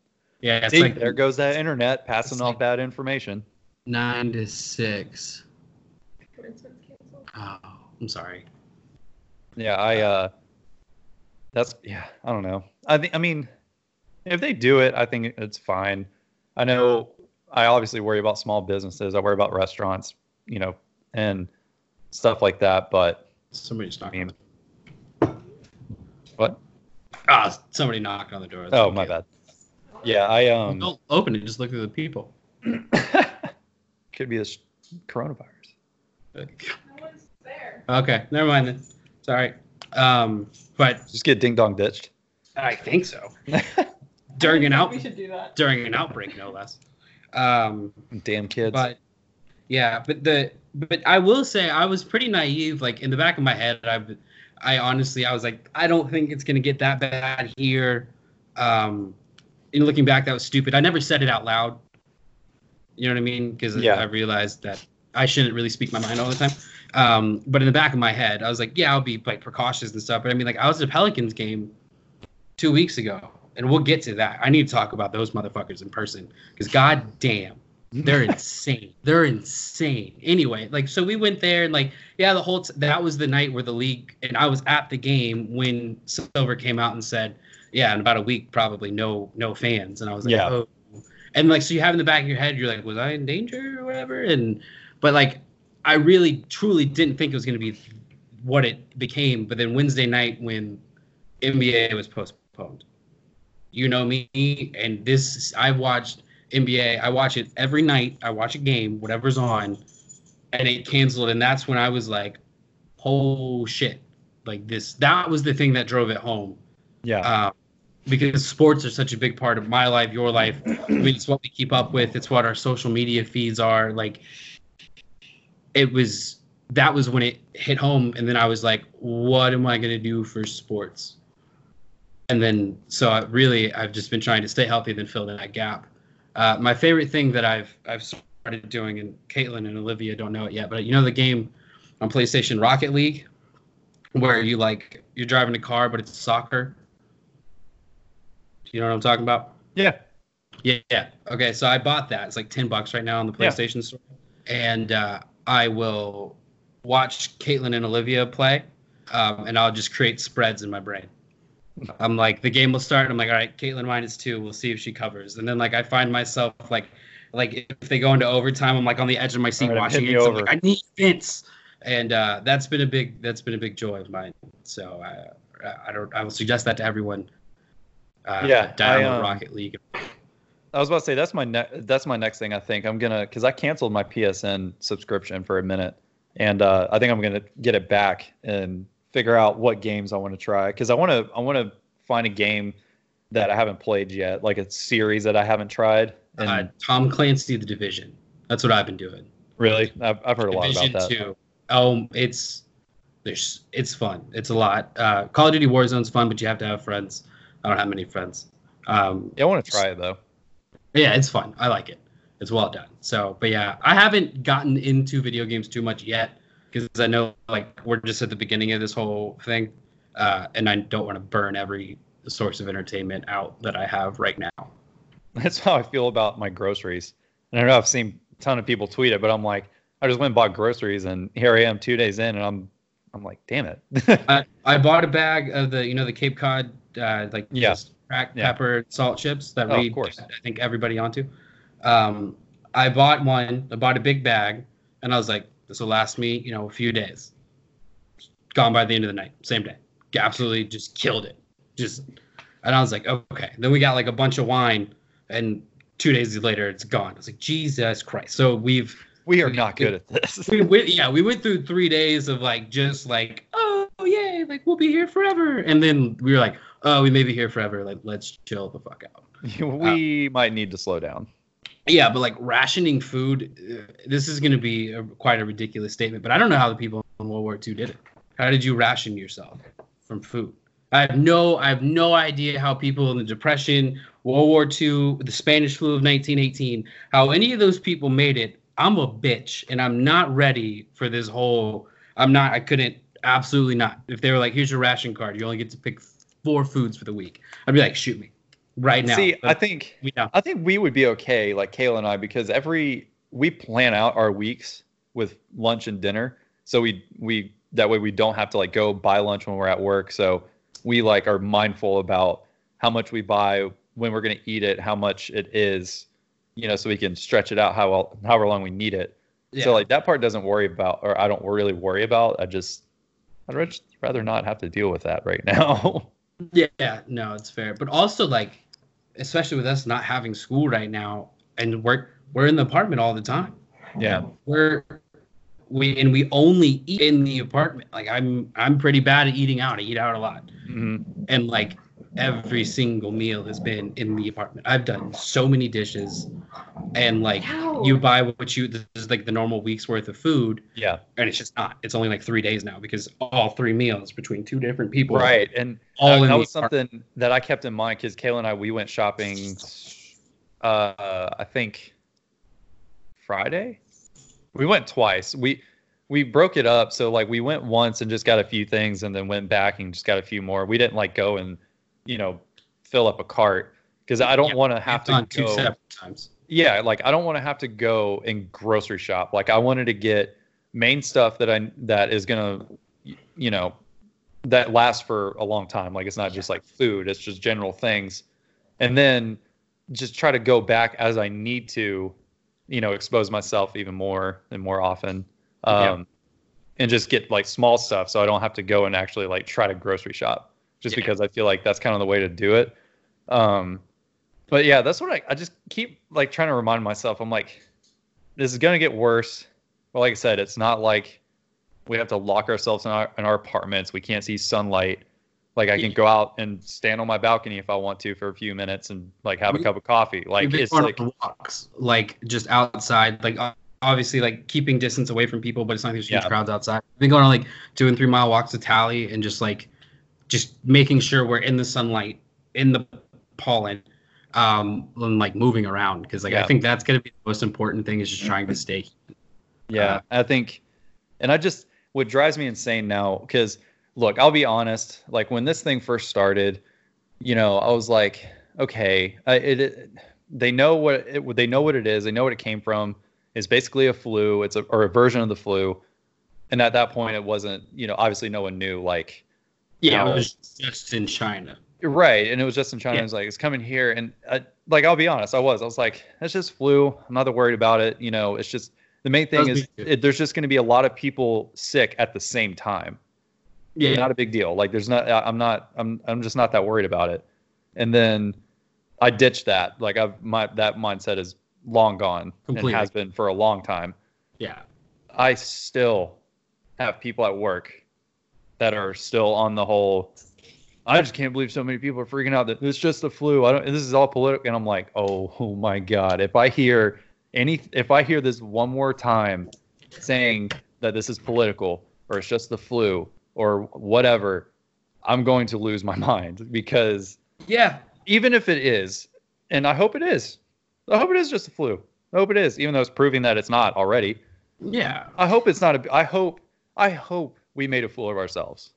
Yeah, it's See, like there goes that internet passing it's off like- bad information. nine to six. When canceled. Oh, I'm sorry. Yeah, I uh that's yeah, I don't know. I think I mean if they do it, I think it's fine. I know I obviously worry about small businesses. I worry about restaurants, you know, and stuff like that, but Somebody's I knocking. mean what? Ah, somebody knocked on the door. It's Oh, okay. my bad. Yeah, I um Don't open it. Just look at the people. could be this coronavirus. No one's there. Okay, never mind then. Sorry. Um, but Just get ding dong ditched. I think so. During an out We should do that. during an outbreak, no less. Um, Damn kids. but yeah, but the but I will say I was pretty naive. Like in the back of my head, I I honestly I was like I don't think it's gonna get that bad here. Um, in looking back, that was stupid. I never said it out loud. You know what I mean? Because Yeah. I realized that I shouldn't really speak my mind all the time. Um, but in the back of my head, I was like, yeah, I'll be like precautious and stuff. But I mean, like I was at a Pelicans game two weeks ago, and we'll get to that. I need to talk about those motherfuckers in person because god damn, they're insane. They're insane. Anyway, like so we went there and like yeah, the whole t- that was the night where the league and I was at the game when Silver came out and said, yeah, in about a week probably no no fans, and I was like, Yeah. oh. And like so you have in the back of your head, you're like, was I in danger or whatever? And but like I really truly didn't think it was going to be what it became. But then Wednesday night when NBA was postponed, you know me, and this I've watched NBA. I watch it every night. I watch a game, whatever's on, and it canceled. And that's when I was like, "Oh shit!" Like this. That was the thing that drove it home. yeah. Uh, because sports are such a big part of my life, your life. I mean, it's what we keep up with. It's what our social media feeds are. Like, it was that was when it hit home, and then I was like, "What am I gonna do for sports?" And then, so I really, I've just been trying to stay healthy, then fill in that gap. Uh, my favorite thing that I've I've started doing, and Caitlin and Olivia don't know it yet, but you know the game on PlayStation Rocket League, where you like you're driving a car, but it's soccer. Do you know what I'm talking about? yeah. Yeah. yeah. Okay. So I bought that. It's like ten bucks right now on the Yeah. PlayStation store, and uh, I will watch Caitlin and Olivia play, um, and I'll just create spreads in my brain. I'm like, the game will start, I'm like, all right, Caitlin minus two. We'll see if she covers, and then like I find myself like, like if they go into overtime, I'm like on the edge of my seat right, watching it. hitting So I'm like. I need Vince, and uh, that's been a big that's been a big joy of mine. So I I don't I will suggest that to everyone. Uh, Yeah, download um, Rocket League. I was about to say that's my ne- that's my next thing. I think I'm gonna because I canceled my PSN subscription for a minute, and uh, I think I'm gonna get it back and figure out what games I want to try because I want to I want to find a game that I haven't played yet, like a series that I haven't tried. And uh, Tom Clancy, The Division. That's what I've been doing. really, I've, I've heard a lot Division about that. Two. Oh, it's there's it's fun. It's a lot. Uh, Call of Duty Warzone's fun, but you have to have friends. I don't have many friends. Um, Yeah, I want to try it though. yeah, it's fun. I like it. It's well done. So, but yeah, I haven't gotten into video games too much yet because I know like we're just at the beginning of this whole thing, uh, and I don't want to burn every source of entertainment out that I have right now. That's how I feel about my groceries. And I know I've seen a ton of people tweet it, but I'm like, I just went and bought groceries, and here I am two days in, and I'm, I'm like, damn it. I, I bought a bag of the you know the Cape Cod uh, like Yeah. just cracked Yeah. pepper salt chips that Oh, of we course. I think everybody onto. Um, I bought one. I bought a big bag, and I was like, this will last me you know a few days. Gone by the end of the night, same day. Absolutely just killed it. Just and I was like, okay. Then we got like a bunch of wine, and two days later it's gone. I was like, Jesus Christ. So we've we are not good at this. we went yeah we went through three days of like just like oh yay like we'll be here forever and then we were like oh we may be here forever like let's chill the fuck out we might need to slow down. Yeah but like rationing food uh, this is going to be a, quite a ridiculous statement but i don't know how the people in world war ii did it. How did you ration yourself from food? I have no i have no idea how people in the depression world war ii the spanish flu of 1918 how any of those people made it. I'm a bitch and i'm not ready for this whole i'm not i couldn't absolutely not. If they were like here's your ration card. You only get to pick four foods for the week. I'd be like shoot me right now. See, but I think we. I think we would be okay, like Kayla and I, because every we plan out our weeks with lunch and dinner, so we we that way we don't have to like go buy lunch when we're at work. So we like are mindful about how much we buy, when we're gonna eat it, how much it is, you know, so we can stretch it out how however long we need it. Yeah. So like that part doesn't worry about, or I don't really worry about. I just I'd rather not have to deal with that right now. Yeah, no, it's fair. But also like especially with us not having school right now and we're we're in the apartment all the time. yeah. We're we and we only eat in the apartment. Like I'm I'm pretty bad at eating out. I eat out a lot. hmm And like every single meal has been in the apartment. I've done so many dishes and like Ow. you buy what you this is like the normal week's worth of food Yeah. and it's just not. It's only like 3 days now because all three meals between two different people. Right. And All that, in that was apartment. something that I kept in mind because Kayla and I we went shopping. Uh, I think Friday. We went twice. We we broke it up so like we went once and just got a few things and then went back and just got a few more. We didn't like go and you know fill up a cart because I don't Yeah, want to have to on two go. separate times. Yeah, like I don't want to have to go and grocery shop. Like I wanted to get main stuff that I that is gonna, you know, that lasts for a long time. Like it's not just like food; it's just general things, and then just try to go back as I need to, you know, expose myself even more and more often, um, Yeah. and just get like small stuff so I don't have to go and actually like try to grocery shop. Just Yeah. because I feel like that's kind of the way to do it. Um, but yeah, that's what I, I just keep like trying to remind myself. I'm like, this is gonna get worse. But like I said, it's not like we have to lock ourselves in our in our apartments. We can't see sunlight. Like I can go out and stand on my balcony if I want to for a few minutes and like have a We- cup of coffee. Like it's like walks, like just outside, like obviously like keeping distance away from people, but it's not like there's huge Yeah. crowds outside. We've been going on like two and three mile walks to Tally and just like just making sure we're in the sunlight, in the pollen, um, and like moving around because like I think that's gonna be the most important thing is just trying to stay. Yeah, Uh, I think, and I just what drives me insane now because look, I'll be honest. Like when this thing first started, you know, I was like, okay, I, it, it they know what it, they know what it is. They know what it came from. It's basically a flu. It's a or a version of the flu. And at that point, it wasn't. You know, obviously, no one knew. Like, Yeah, it was just in China. right? And it was just in China. Yeah. It was like it's coming here, and I, like I'll be honest, I was. I was like, it's just flu. I'm not that worried about it. You know, it's just the main thing is it, there's just going to be a lot of people sick at the same time. Yeah, Not a big deal. Like there's not. I'm not. I'm. I'm just not that worried about it. And then I ditched that. Like I've my that mindset is long gone Completely. and has been for a long time. yeah. I still have people at work that are still on the whole. I just can't believe so many people are freaking out that it's just the flu. I don't. This is all political, and I'm like, oh, oh my god! If I hear any, if I hear this one more time, saying that this is political or it's just the flu or whatever, I'm going to lose my mind because Yeah. even if it is, and I hope it is, I hope it is just the flu. I hope it is, even though it's proving that it's not already. Yeah. I hope it's not a. I hope. I hope we made a fool of ourselves.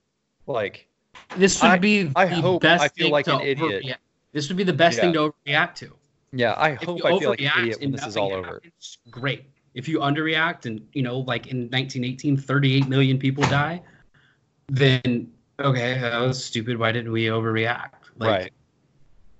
Like, This would I- be I the hope best I feel like an idiot. overreact- This would be the best thing to overreact to. yeah, I If hope I feel like an idiot when this is all over. happens, Great. If you underreact and you know, like in 1918, 38 million people die, then okay, that was stupid. Why didn't we overreact? Like, right.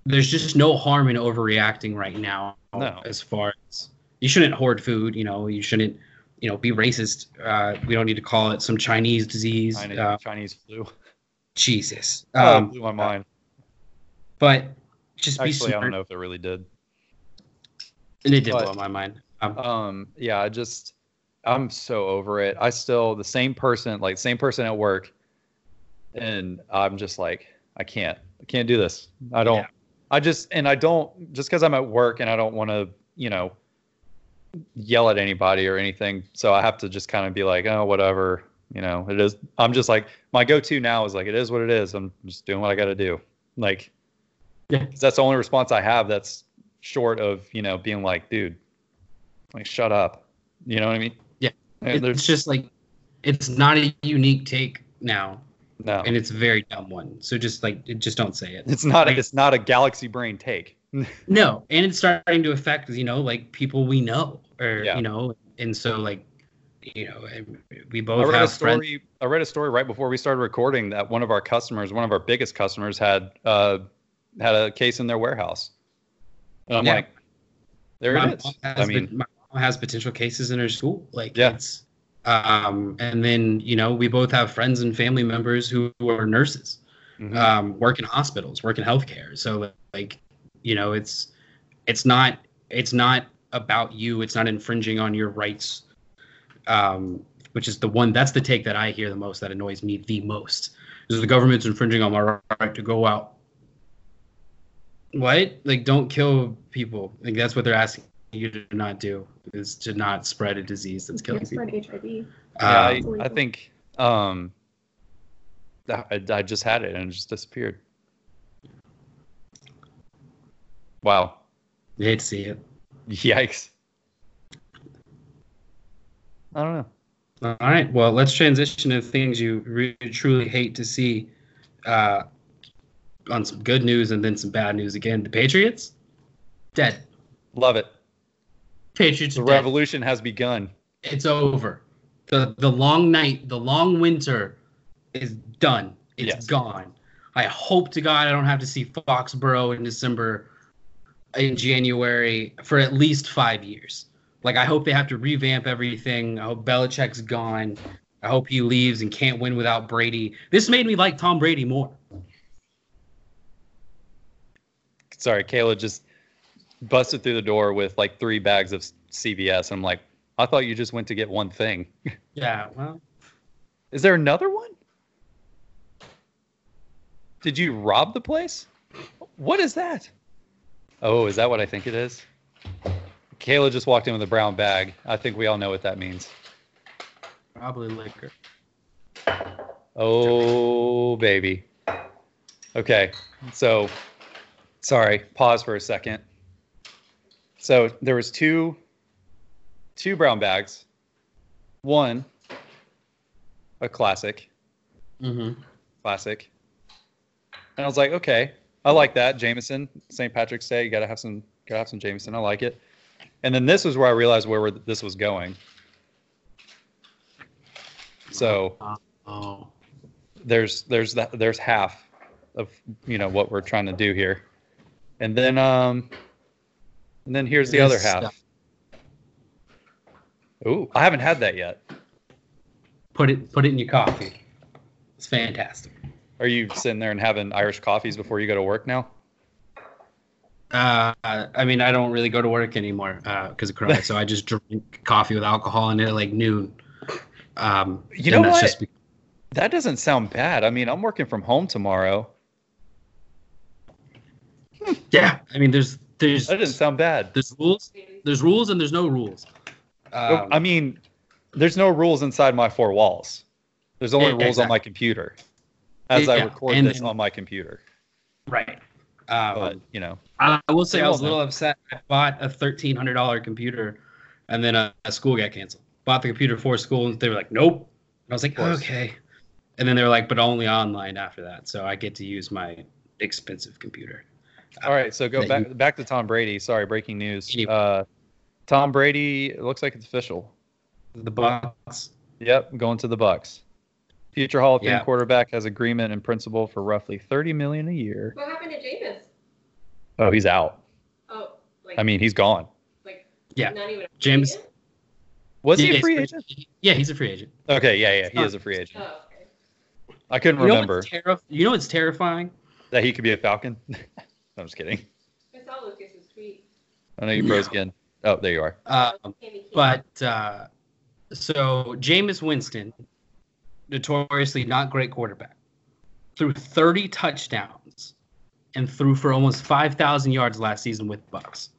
There's just no harm in overreacting right now. No. As far as you shouldn't hoard food. You know, you shouldn't. You know, be racist. Uh, we don't need to call it some Chinese disease. Chinese, Uh, Chinese flu. Jesus. Oh, Um, it blew my mind. but just be Actually, I don't know if it really did. And it did But- blow my mind. Um, Um, yeah, I just, I'm so over it. I still the same person, like same person at work, and I'm just like, I can't, I can't do this. I don't. Yeah. I just, and I don't, just because I'm at work and I don't want to, you know, yell at anybody or anything. So I have to just kind of be like, oh, whatever. You know, it is. I'm just like, my go-to now is like, it is what it is. I'm just doing what I got to do. Like, Yeah. that's the only response I have. That's short of you know being like, dude, like shut up. You know what I mean? Yeah. There's- it's just like it's not a unique take now No, and it's a very dumb one. So just like just don't say it. it's not. It's not a galaxy brain take. No, and it's starting to affect you know like people we know or Yeah. you know, and so like you know we I both read a have friends. I read a story right before we started recording that one of our customers, one of our biggest customers, had uh, had a case in their warehouse. And I'm Yeah. like, there my it is. I mean, my mom has potential cases in her school. Like Yeah. it's um and then you know we both have friends and family members who, who are nurses. mhm. um, work in hospitals, work in healthcare. So like, you know, it's it's not it's not about you. It's not infringing on your rights. Um, which is the one that's the take that I hear the most that annoys me the most is the government's infringing on my right to go out. What? Like, don't kill people. Like that's what they're asking you to not do is to not spread a disease that's killing Can't people. spread HIV. yeah, Um, I, I think um, I, I just had it and it just disappeared. Wow. you hate to see it. Yikes. I don't know. All right. Well, let's transition to things you really truly hate to see. Uh, on some good news and then some bad news again. The Patriots dead. Love it. Patriots The dead. revolution has begun. It's over. the The long night, the long winter, is done. It's Yes. gone. I hope to God I don't have to see Foxborough in December, in January for at least five years. Like I hope they have to revamp everything. I hope Belichick's gone. I hope he leaves and can't win without Brady. This made me like Tom Brady more. Sorry, Kayla just busted through the door with like three bags of CVS. And I'm like, I thought you just went to get one thing. Yeah, well, Is there another one? Did you rob the place? What is that? Oh, is that what I think it is? Kayla just walked in with a brown bag. I think we all know what that means. probably liquor. Oh, baby. Okay. So, sorry, pause for a second. So, there was two two brown bags. One a classic, Mm-hmm. classic. And I was like, okay, I like that. Jameson, St. Patrick's Day, you got to have some got to have some Jameson. I like it. And then this was where I realized where we're- this was going. So, Oh, there's there's that there's half of you know what we're trying to do here and then um and then here's the other half stuff. Ooh, i haven't had that yet put it put it in your coffee. It's fantastic. are you sitting there and having irish coffees before you go to work now Uh, I mean, I don't really go to work anymore because of Corona, so I just drink coffee with alcohol in it at like noon. Um, You know what? That doesn't sound bad i mean i'm working from home tomorrow yeah, I mean, there's there's that doesn't sound bad there's rules, there's rules, and there's no rules. Um, i mean there's no rules inside my four walls there's only Yeah, rules on my computer as i record and this on my computer right. Um, but you know I I will say I was a little upset. I bought a thirteen hundred dollar computer, and then a, a school got canceled. Bought the computer for school, and they were like, "Nope." And I was like, "Okay," and then they were like, "But only online after that." So I get to use my expensive computer. All right, so go that back you- back to Tom Brady. Sorry, breaking news. Uh, Tom Brady it looks like it's official. The Bucks. Yep, going to the Bucks. Future Hall of Fame Yeah. quarterback has agreement in principle for roughly thirty million a year. What happened to Jameis? Oh, he's out. Oh, like I mean, he's gone. like Yeah. not even James- agent? Was Yeah, he a free agent? Yeah, he's a free agent. Okay, yeah, yeah, he is a free agent. Oh, okay. I couldn't You know remember what's terri- you know what's terrifying? that he could be a Falcon. I'm just kidding. I saw Lucas's tweet. I know you froze again. Oh, there you are. Candy cane. but uh, so Jameis Winston, notoriously not great quarterback, threw 30 touchdowns and threw for almost 5,000 yards last season with Bucks.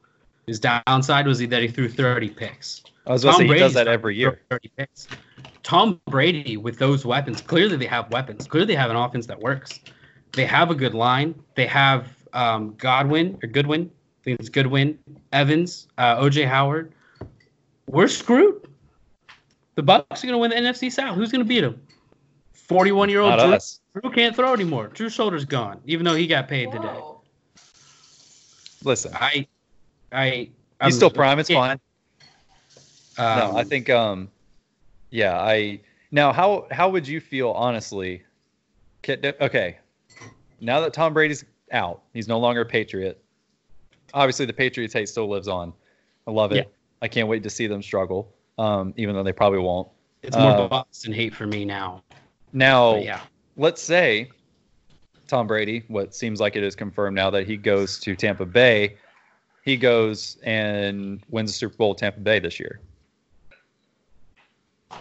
His downside was that he threw 30 picks. I was going to say he does that every year. 30 picks. Tom Brady with those weapons, clearly they have weapons. Clearly they have an offense that works. They have a good line. They have um, Godwin or Goodwin. I think it's Goodwin, Evans, uh, OJ Howard. We're screwed. The Bucks are going to win the NFC South. Who's going to beat them? 41 year old Drew. Drew can't throw anymore. Drew Shoulder's gone, even though he got paid today. Listen, I, I, I'm, he's still prime. It's fine. no, I um, think um, yeah, I now how how would you feel honestly? Okay, now that Tom Brady's out, he's no longer a Patriot. Obviously, the Patriots hate still lives on. I love it. Yeah. I can't wait to see them struggle. Um, even though they probably won't. it's more uh, Boston hate for me now. Now, But yeah, let's say Tom Brady, what seems like it is confirmed now that he goes to Tampa Bay, he goes and wins the Super Bowl Tampa Bay this year. I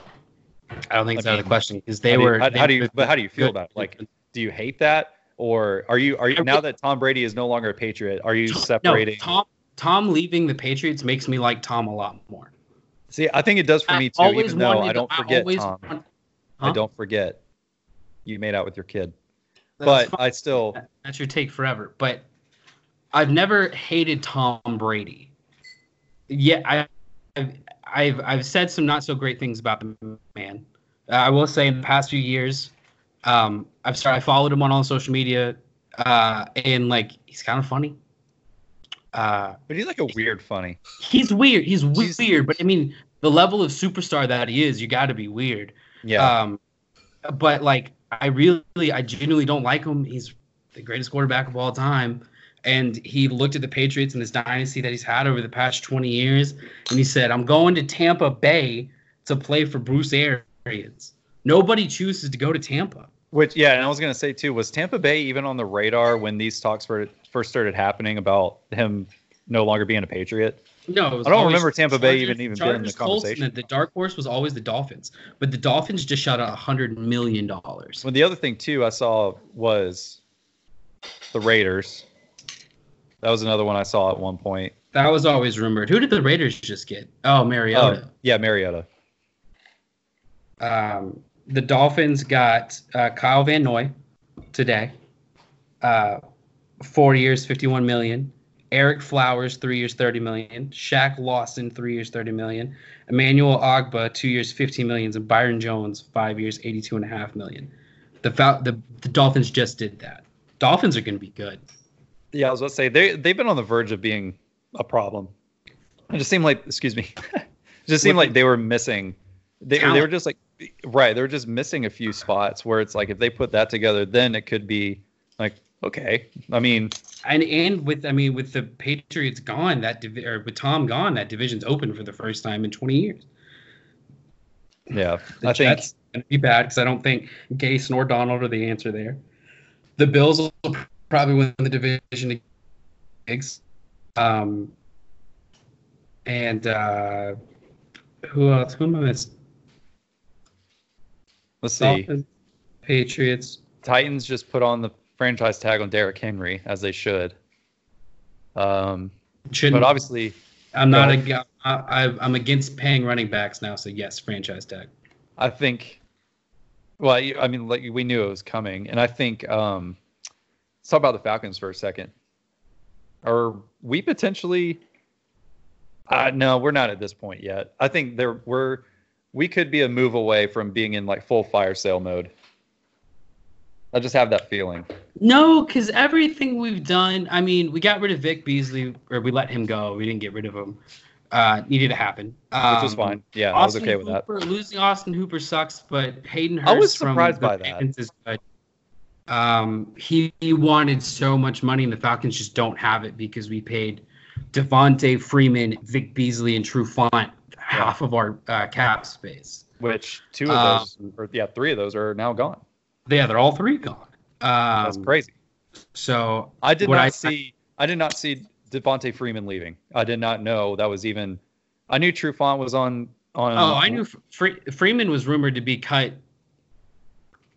don't think it's I out of the question because they how do you- were. how, how do you but how do you feel about it? Like, do you hate that, or are you are you now that Tom Brady is no longer a Patriot? Are you no, separating? Tom. Tom leaving the Patriots makes me like Tom a lot more. See, I think it does for me too. Even though wanted- I don't forget always Tom, want- I don't forget you made out with your kid, That's but fine. I still that's your take forever. But I've never hated Tom Brady. Yeah, I, I've, I've I've said some not so great things about the man. Uh, I will say in the past few years, um, I've started. I followed him on all social media, uh, and like he's kind of funny. Uh, but he's like a weird funny. he's weird. He's He's- weird, but I mean, the level of superstar that he is, you got to be weird. Yeah, Um, but like, I really, I genuinely don't like him. He's the greatest quarterback of all time. And he looked at the Patriots and this dynasty that he's had over the past 20 years, and he said, I'm going to Tampa Bay to play for Bruce Arians. Nobody chooses to go to Tampa. Which yeah, and I was gonna say too, was Tampa Bay even on the radar when these talks were, first started happening about him no longer being a Patriot? No, it was I don't remember Tampa Bay Chargers- even- even being in the conversation. The, the dark horse was always the Dolphins, but the Dolphins just shot out a hundred million dollars. Well, the other thing too I saw was the Raiders. That was another one I saw at one point. That was always rumored. Who did the Raiders just get? Oh, Mariota. Oh, yeah, Mariota. Um, the Dolphins got uh, Kyle Van Noy today. Uh, four years, fifty-one million. Ereck Flowers, three years, thirty million. Shaq Lawson, three years, thirty million. Emmanuel Ogbah, two years, fifteen millions, and Byron Jones, five years, eighty-two and a half million. The the, the Dolphins just did that. Dolphins are going to be good. Yeah, I was about to say they they've been on the verge of being a problem. It just seemed like, excuse me, it just seemed like they were missing. They, they were just like, right, they're just missing a few spots where it's like if they put that together, then it could be like okay. I mean, And and with I mean with the Patriots gone, that divi- or with Tom gone, that division's open for the first time in twenty years. yeah, The I think Jets gonna be bad because I don't think Gase nor Darnold are the answer there. The Bills will probably win the division. Um, and uh, who else? Who am I missing? Let's see. Patriots. Titans just put on the franchise tag on Derrick Henry as they should. Um, Shouldn't. but obviously, I'm not. ag- I, I, I'm against paying running backs now. So yes, franchise tag. I think. Well, I mean, like we knew it was coming, and I think. Um, let's talk about the Falcons for a second. Are we potentially? Uh, no, we're not at this point yet. I think there we're we could be a move away from being in like full fire sale mode. I just have that feeling. No, because everything we've done, I mean, we got rid of Vic Beasley, or we let him go. We didn't get rid of him. Uh, needed to happen. Which was Um, fine. Yeah, I was Austin okay with that. Hooper, Losing Austin Hooper sucks, but Hayden Hurst I was from surprised the by that. Falcons is good. Um, he, he wanted so much money, and the Falcons just don't have it because we paid Devonta Freeman, Vic Beasley, and Trufant half of our uh, cap space. Which two of Um, those, or yeah, three of those are now gone. Yeah, they're all three gone. Um, That's crazy. So I did not I- see. I did not see Devonta Freeman leaving. I did not know that was even. I knew Trufant was on. On. Oh, I knew Fre- Freeman was rumored to be cut.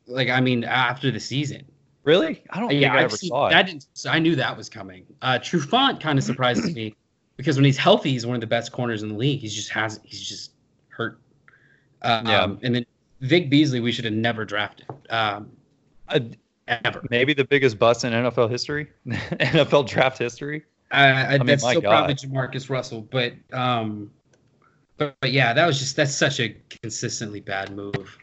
Like, I mean, after the season. Really? I don't think I I've ever seen- saw it. that. Didn't, so I knew that was coming. Uh, Trufant kind of surprises me because when he's healthy, he's one of the best corners in the league. He's just has he's just hurt. Um, Yeah. And then Vic Beasley, we should have never drafted. Um, Uh, ever. maybe the biggest bust in NFL history, NFL draft history. I, I, mean, that's still God. probably Jamarcus Russell, but um, but, but yeah, that was just that's such a consistently bad move.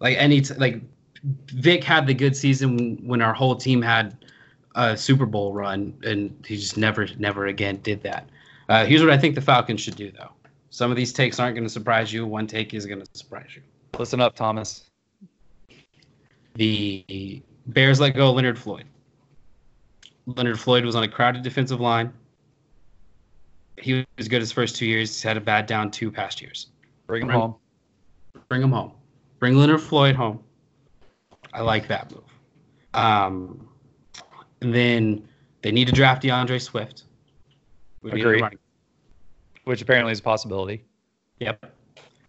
Like any t- like Vic had the good season when our whole team had a Super Bowl run, and he just never, never again did that. Uh, here's what I think the Falcons should do, though. Some of these takes aren't going to surprise you. One take is going to surprise you. Listen up, Thomas. The Bears let go of Leonard Floyd. Leonard Floyd was on a crowded defensive line. He was good his first two years. He's had a bad down two past years. Bring him Bring- home. Bring him home. Bring Leonard Floyd home. I like that move. Um, and then they need to draft D'Andre Swift. We need a Agreed. running- Which apparently is a possibility. Yep.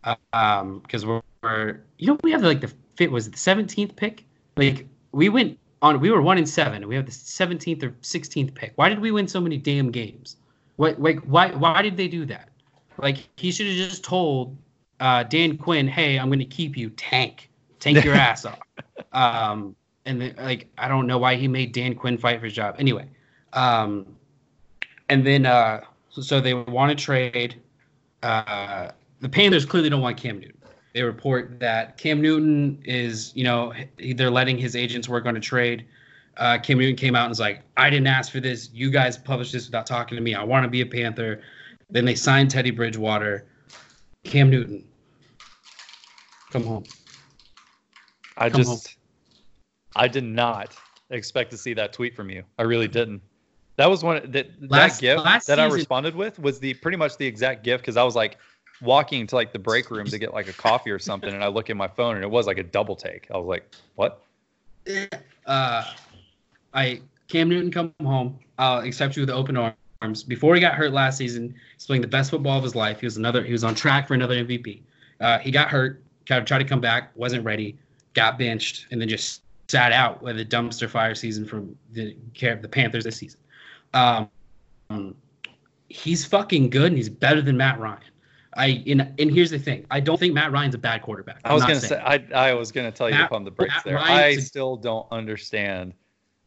Uh, um, because we're, we're, you know, we have like the fit was it the seventeenth pick. Like we went on, we were one in seven, and we have the seventeenth or sixteenth pick. Why did we win so many damn games? What, like, why, why did they do that? Like he should have just told uh, Dan Quinn, "Hey, I'm going to keep you, tank, tank your ass off." Um, and then, like, I don't know why he made Dan Quinn fight for his job. Anyway, um, and then uh, so, they want to trade. Uh, the Panthers clearly don't want Cam Newton. They report that Cam Newton is, you know, they're letting his agents work on a trade. Uh, Cam Newton came out and was like, "I didn't ask for this. You guys published this without talking to me. I want to be a Panther." Then they signed Teddy Bridgewater. Cam Newton, come home. I Come just, home. I did not expect to see that tweet from you. I really didn't. That was one that Last- that gift that I responded with was the pretty much the exact gift because I was like walking to like the break room to get like a coffee or something, and I look at my phone and it was like a double take. I was like, "What?" uh, I Cam Newton come home. I'll accept you with open arms. Before he got hurt last season, he's playing the best football of his life. He was another. He was on track for another MVP. Uh, he got hurt. Tried tried to come back, wasn't ready. Got benched, and then just sat out with a dumpster fire season from the care of the Panthers this season. Um, he's fucking good, and he's better than Matt Ryan. I and, and here's the thing. I don't think Matt Ryan's a bad quarterback. I was I'm gonna say. I, I was gonna tell you Matt- pump the brakes Matt there. Ryan's I still don't understand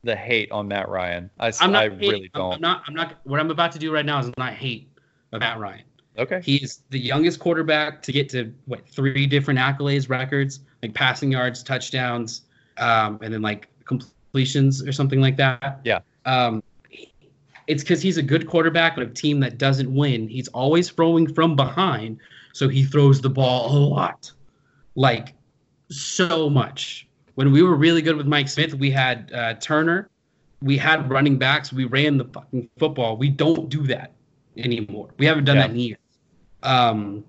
the hate on Matt Ryan. I, I'm not. I hating- really don't. I'm not. I'm not. What I'm about to do right now is not hate Matt Ryan. okay. He's the youngest quarterback to get to what three different accolades records, like passing yards, touchdowns, um, and then like completions or something like that. Yeah. Um, it's because he's a good quarterback on a team that doesn't win. He's always throwing from behind, so he throws the ball a lot, like so much. When we were really good with Mike Smith, we had uh, Turner, we had running backs, we ran the fucking football. We don't do that anymore. We haven't done Yeah. that in years. Um,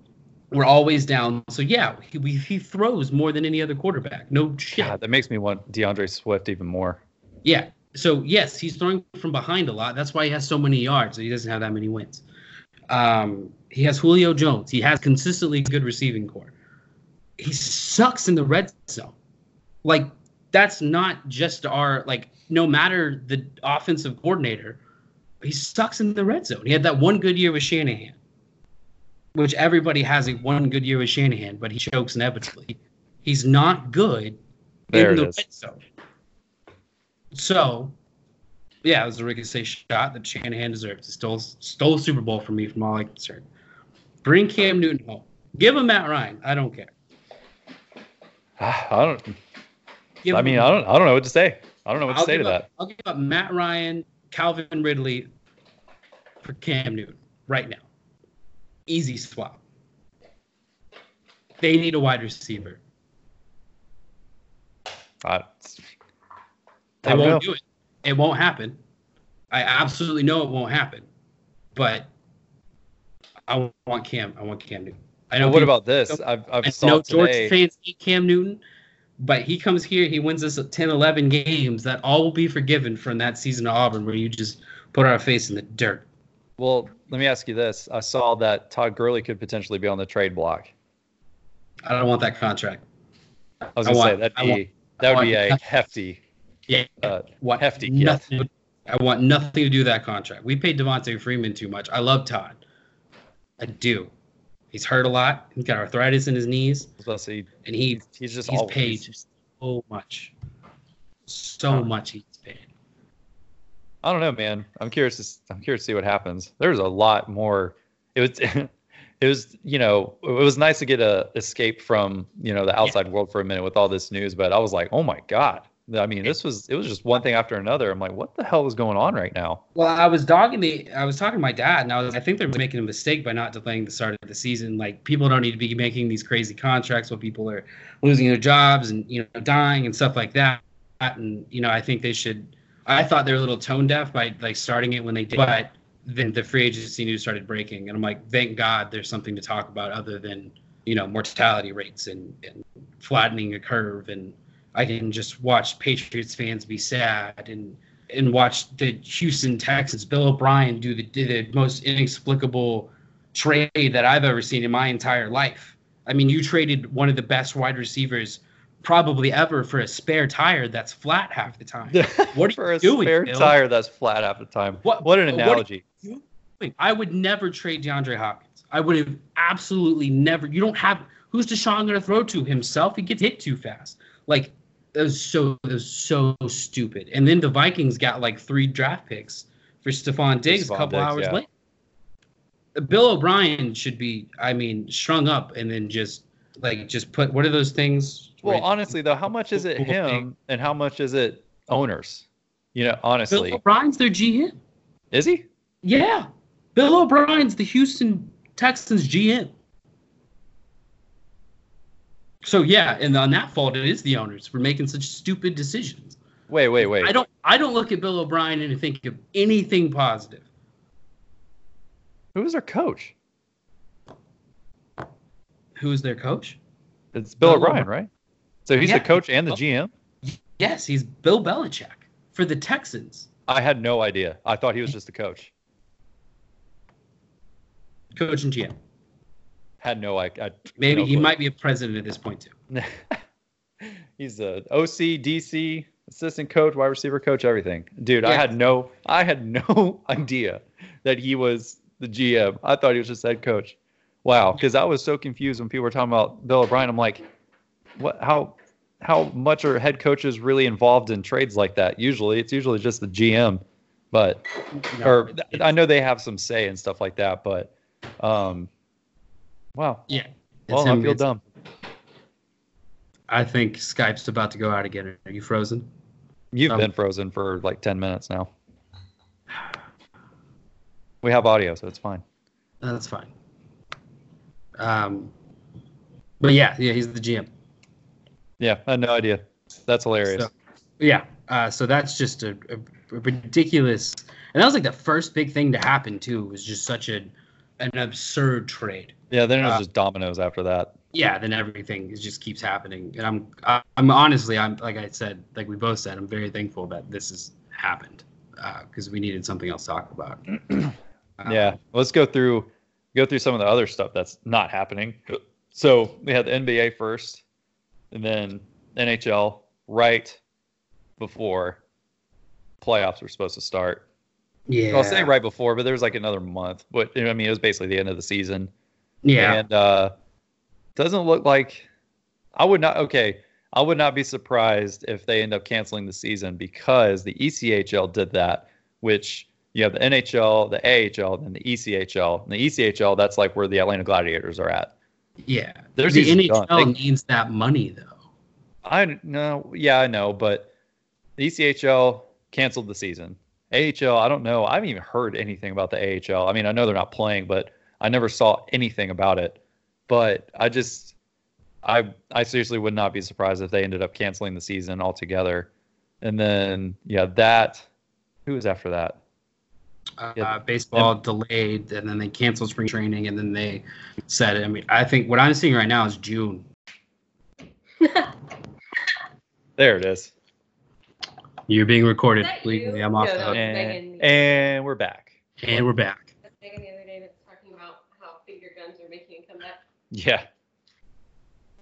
we're always down. So yeah, he we, he throws more than any other quarterback. No shit. God, that makes me want D'Andre Swift even more. Yeah. So yes, he's throwing from behind a lot. That's why he has so many yards. He doesn't have that many wins. Um, he has Julio Jones. He has consistently good receiving corps. He sucks in the red zone. Like that's not just our like. No matter the offensive coordinator, he sucks in the red zone. He had that one good year with Shanahan, which everybody has a one good year with Shanahan, but he chokes inevitably. He's not good There in the is. red zone. So, yeah, it was a ricochet shot that Shanahan deserves. He stole stole a Super Bowl from me, from all I concerned. Bring Cam Newton home. Give him Matt Ryan. I don't care. I don't. Give I mean, I don't. I don't know what to say. I don't know what to I'll say to up, that. I'll give up Matt Ryan, Calvin Ridley for Cam Newton right now. Easy swap. They need a wide receiver. I, I won't do it. It won't happen. I absolutely know it won't happen. But I want Cam. I want Cam Newton. I know. Well, what people- about this? I've, I've I saw today. fans hate Cam Newton, but he comes here, he wins us 10, 11 games that all will be forgiven from that season of Auburn where you just put our face in the dirt. Well, let me ask you this. I saw that Todd Gurley could potentially be on the trade block. I don't want that contract. I was I gonna say want- that'd be want- that would be a hefty. Yeah, Uh, want hefty nothing. I want nothing to do with that contract. We paid Devonta Freeman too much. I love Todd. I do. He's hurt a lot. He's got arthritis in his knees, I was about to say, and he he's just he's always, paid so much, so much he's paid. I don't know, man. I'm curious. To, I'm curious to see what happens. There's a lot more. It was. it was you know it was nice to get a escape from you know the outside world for a minute with all this news but i was like oh my god i mean this was it was just one thing after another i'm like what the hell is going on right now Well, I was dogging the. I was talking to my dad, and I was. I think they're making a mistake by not delaying the start of the season. Like people don't need to be making these crazy contracts while people are losing their jobs and you know dying and stuff like that. And you know, I think they should. I thought they were a little tone deaf by like starting it when they did, but then the free agency news started breaking, and I'm like, thank God there's something to talk about other than you know mortality rates and, and flattening a curve and I can just watch Patriots fans be sad and and watch the Houston Texans, Bill O'Brien do the, the most inexplicable trade that I've ever seen in my entire life. I mean, you traded one of the best wide receivers probably ever for a spare tire that's flat half the time. What are for you a doing, spare Bill? tire that's flat half the time What- what an analogy doing? I would never trade DeAndre Hopkins. I would have absolutely never. You don't have who's Deshaun going to throw to himself? He gets hit too fast. Like that was so that was so stupid. And then the Vikings got like three draft picks for Stefon Diggs a couple Diggs, hours yeah. later. Bill O'Brien should be, I mean, strung up and then just like just put what are those things? well honestly though how much is it him and how much is it owners you know Bill honestly O'Brien's their GM. is he Yeah. Bill O'Brien's the Houston Texans GM. So yeah, and on that fault it is the owners for making such stupid decisions. wait wait wait I don't I don't look at Bill O'Brien and think of anything positive. who was their coach Who is their coach? it's bill Bill o'brien O'Brien. right so he's Yeah. the coach and the oh. gm Yes, he's Bill Belichick for the Texans. i had no idea i thought he was just the coach Coach and GM. Had no i, I Maybe no he might be a president at this point too. He's a OC, DC, assistant coach, wide receiver coach, everything. Dude, I had no I had no idea that he was the GM. I thought he was just head coach. Wow, because I was so confused when people were talking about Bill O'Brien. I'm like, what how how much are head coaches really involved in trades like that? Usually it's usually just the GM. But No, or I know they have some say and stuff like that, but um wow. yeah. Well, I feel It's- dumb. I think Skype's about to go out again. Are you frozen? You've Um, been frozen for like 10 minutes now. We have audio, so it's fine. That's fine. Um, but yeah, yeah, he's the GM. Yeah, I had no idea. That's hilarious. So, yeah, uh, so that's just a, a, a ridiculous, and that was like the first big thing to happen too. It was just such a an absurd trade. yeah, then it was uh, just dominoes after that. Yeah, then everything is, just keeps happening, and I'm I'm honestly I'm like I said, like we both said, I'm very thankful that this has happened because we needed something else to talk about. Um, yeah, let's go through go through some of the other stuff that's not happening. So we had the NBA first, and then NHL right before playoffs were supposed to start. Yeah. I'll say right before, but there was like another month. But I mean, it was basically the end of the season. Yeah, And uh, doesn't look like I would not. Okay, I would not be surprised if they end up canceling the season because the ECHL did that, which you have the NHL, the AHL, and the ECHL. And the ECHL, that's like where the Atlanta Gladiators are at. yeah. There's the NHL. They- needs that money though. I know, yeah, I know, but the ECHL canceled the season. AHL, I don't know. I haven't even heard anything about the AHL. I mean, I know they're not playing, but I never saw anything about it. But I just, I, I seriously would not be surprised if they ended up canceling the season altogether. And then, yeah, that. Who was after that? uh, Yeah. baseball delayed and then they canceled spring training and then they said i mean i think what i'm seeing right now is june There it is. You're being recorded Is that legally i'm off No, the hook And, and we're back. and we're back That's Megan the other day that's talking about how finger guns are making a comeback. Yeah.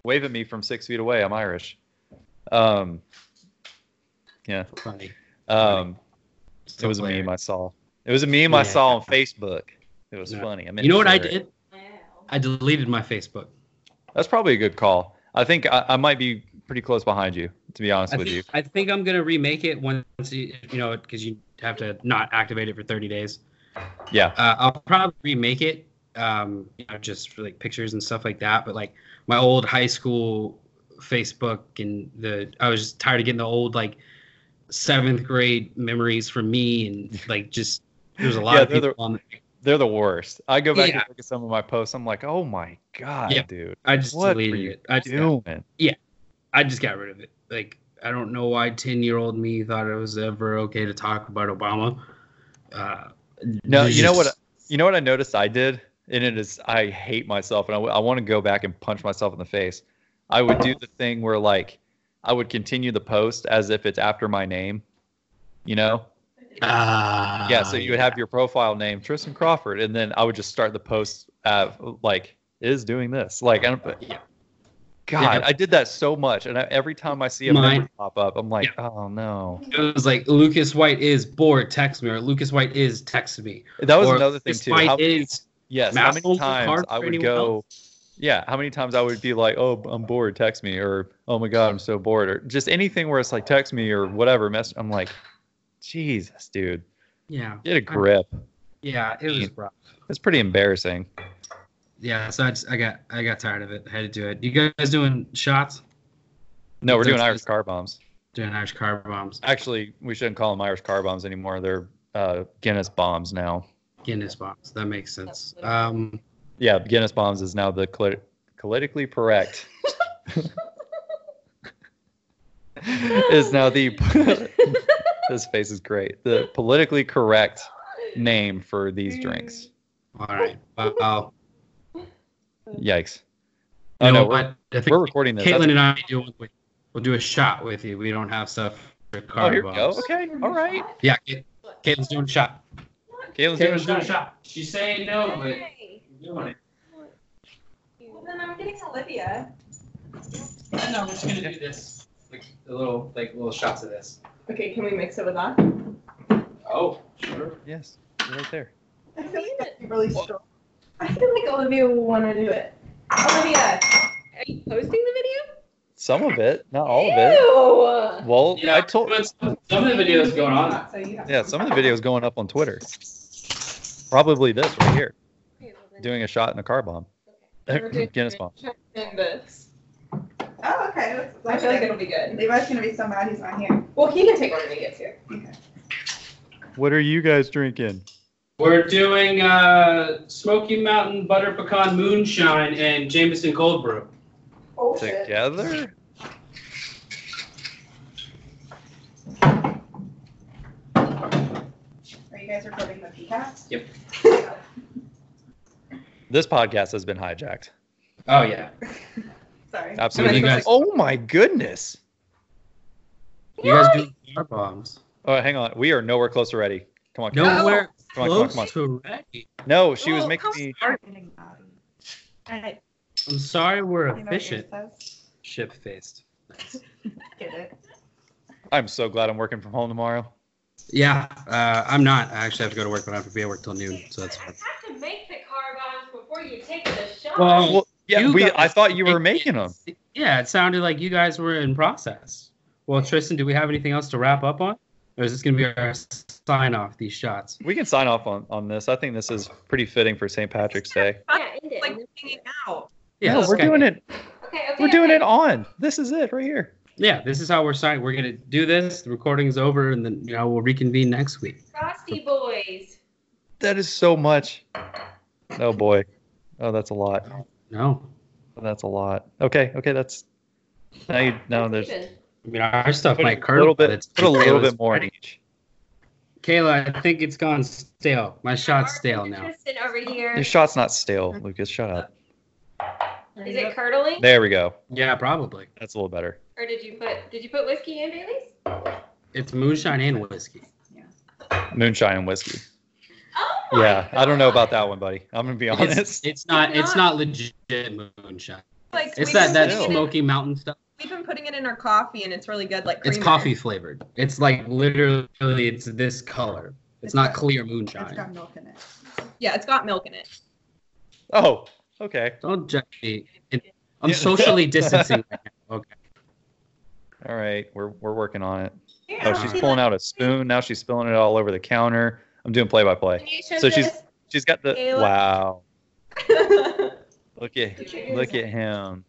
Wave at me from six feet away. I'm Irish. Um, yeah. funny Um, So it was a hilarious. meme I saw. It was a meme I saw on Facebook. It was Yeah. funny. I meant you know what i share it. did i deleted my facebook That's probably a good call. I think I, I might be pretty close behind you, to be honest I with think, you. I think i'm gonna remake it once you, you know because you have to not activate it for 30 days Yeah. uh, i'll probably remake it um, you know, just for like pictures and stuff like that. But like my old high school Facebook and the I was just tired of getting the old like seventh grade memories from me and like just there's a lot Yeah, of they're the- people on. They're the worst. I go back Yeah. and look at some of my posts. I'm like, oh my god, Yeah. dude, I just what deleted it. I just doing? I just got rid of it. Like I don't know why ten year old me thought it was ever okay to talk about Obama. Uh, No, you know what? You know what I noticed I did, and it is I hate myself, and I, want to go back and punch myself in the face. I would do the thing where like I would continue the post as if it's after my name, you know? Ah, yeah. So you would have your profile name Tristan Crawford, and then I would just start the post at like is doing this. Like, I don't, Yeah. God, Yeah. I did that so much, and I, every time I see a Mine- pop up, I'm like, oh no. It was like Lucas White is bored, text me, or Lucas White is text me. That was or another thing too. White How, is yes, how many Holmes is hard times I would go. else. Yeah, how many times I would be like, "Oh, I'm bored, text me," or "Oh my god, I'm so bored," or just anything where it's like text me or whatever. Mess. I'm like, Jesus, dude, yeah, get a grip. yeah. It was rough. It's pretty embarrassing. Yeah, so I, just, I got I got tired of it. I had to do it. You guys doing shots? No, we're doing That's- Irish car bombs. Doing Irish car bombs, Actually, we shouldn't call them Irish car bombs anymore. They're uh, Guinness bombs now. Guinness bombs. That makes sense. Um, Yeah, Guinness bombs is now the cli- politically correct. is now the this face is great. The politically correct name for these drinks. all right. Wow. Yikes. You Oh know no, we're, what? We're recording this. Caitlin That's- and I do one. We'll do a shot with you. We don't have stuff for car oh, here we go. Okay, all right. Yeah, Ca- Caitlin's doing a shot. Caitlin's doing a Caitlin's doing a shot. shot. She's saying no, but Yay. we're doing it. Well, then I'm getting Olivia. No, we're just gonna do this. Like a little, like little shots of this. Okay, can we mix it with that? Oh, sure. Yes, right there. I feel like really strong. I feel like Olivia will want to do it. Olivia, are you posting the video? Some of it, not all of it. Ew. Well, Yeah, I told. some some of the videos going on. So Yeah, some of the videos going up on Twitter. Probably this right here, doing a shot in a car bomb. We're Guinness bomb. And this. Oh, okay. I feel like it'll be good. Levi's gonna be so mad he's not here. Well, he can take one when he gets here. What are you guys drinking? We're doing uh, Smoky Mountain Butter Pecan Moonshine and Jameson Cold Brew. Oh shit. Together? Are you guys recording the PCAST? Yep. This podcast has been hijacked. Oh yeah. Sorry. Absolutely. You guys- oh my goodness. You guys do car bombs. Oh, hang on. We are nowhere close to ready. Come on. Come on. Nowhere Come on, come on, come on. to ready. No, she was making come me. Alright, I'm sorry, we're you know what yours efficient. says? Ship faced. Get it. I'm so glad I'm working from home tomorrow. Yeah, uh, I'm not. I actually have to go to work, but I have to be at work till noon, so that's fine. have to make the car bombs before you take the shot. Well, Well, yeah, You we. guys I thought you were making them. Yeah, it sounded like you guys were in process. Well, Tristan, do we have anything else to wrap up on? Or is this going to be our sign off, these shots? We can sign off on, on this. I think this is pretty fitting for St. Patrick's Day. yeah, end it. Like hanging out. Yeah, no, we're guy- doing it. Okay, okay. We're doing okay. it on. This is it right here. Yeah, this is how we're signing. We're going to do this. The recording's over, and then, you know, we'll reconvene next week. Frosty Boys. That is so much. Oh boy. Oh, that's a lot. No. That's a lot. Okay. Okay. That's now you now there's Even. I mean, our stuff put might a little but bit it's put a little bit more in each. Kayla, I think it's gone stale. My shot's stale now. Tristan over here. Your shot's not stale, Lucas. Shut up. Is it curdling? There we go. Yeah, probably. That's a little better. Or did you put did you put whiskey in Bailey's? It's moonshine and whiskey. Moonshine and whiskey. Oh my Yeah, I don't know about that one, buddy. I'm gonna be honest. it's not. It's It's not legit moonshine. Like It's we've that been that putting Smoky Mountain stuff. We've been putting it in our coffee and it's really good. Like It's coffee flavored. It's like literally, it's this color. It's It's not got- clear It's moonshine. got milk in it. Yeah, it's got milk in it. Oh, okay. Don't judge me. I'm socially distancing right now. Okay. All right. We're we're working on it. Yeah, Oh, she's pulling out a spoon. Now she's spilling it all over the counter. I'm doing play by play. Can you show So she's- She's got the Kayla. wow. Look at look at him.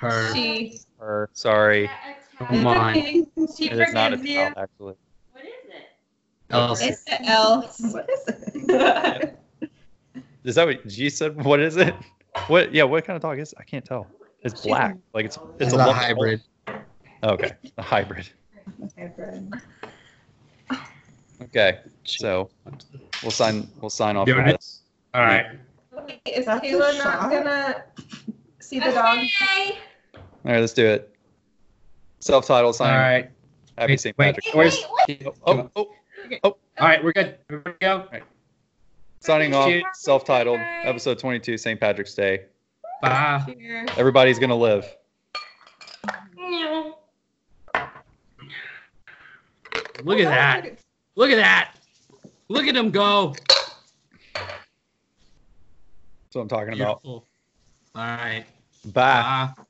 Her. she. Her. Sorry. Come on. She It is not a forgives you. actually. What is it? Elsie. It's the else. What is it? Is that what G said? What is it? What? Yeah. What kind of dog is? It? I can't tell. It's She's black. Like it's it's, It's a, a lump- hybrid. Okay, a hybrid. Okay, so we'll sign we'll sign off. Doing on this. All right. Wait, Is That's Kayla not gonna see the dog? Okay. All right, let's do it. Self-titled All sign. right. Happy Wait, St. wait, Patrick's. where's- Day. Oh, oh, oh. oh, All right, we're good. Here we go. signing off. Self-titled, episode 22, St. Patrick's Day. Bye. Everybody's gonna live. Look at that. Look at that. Look at him go. That's what I'm talking about. All right. Bye. Bye.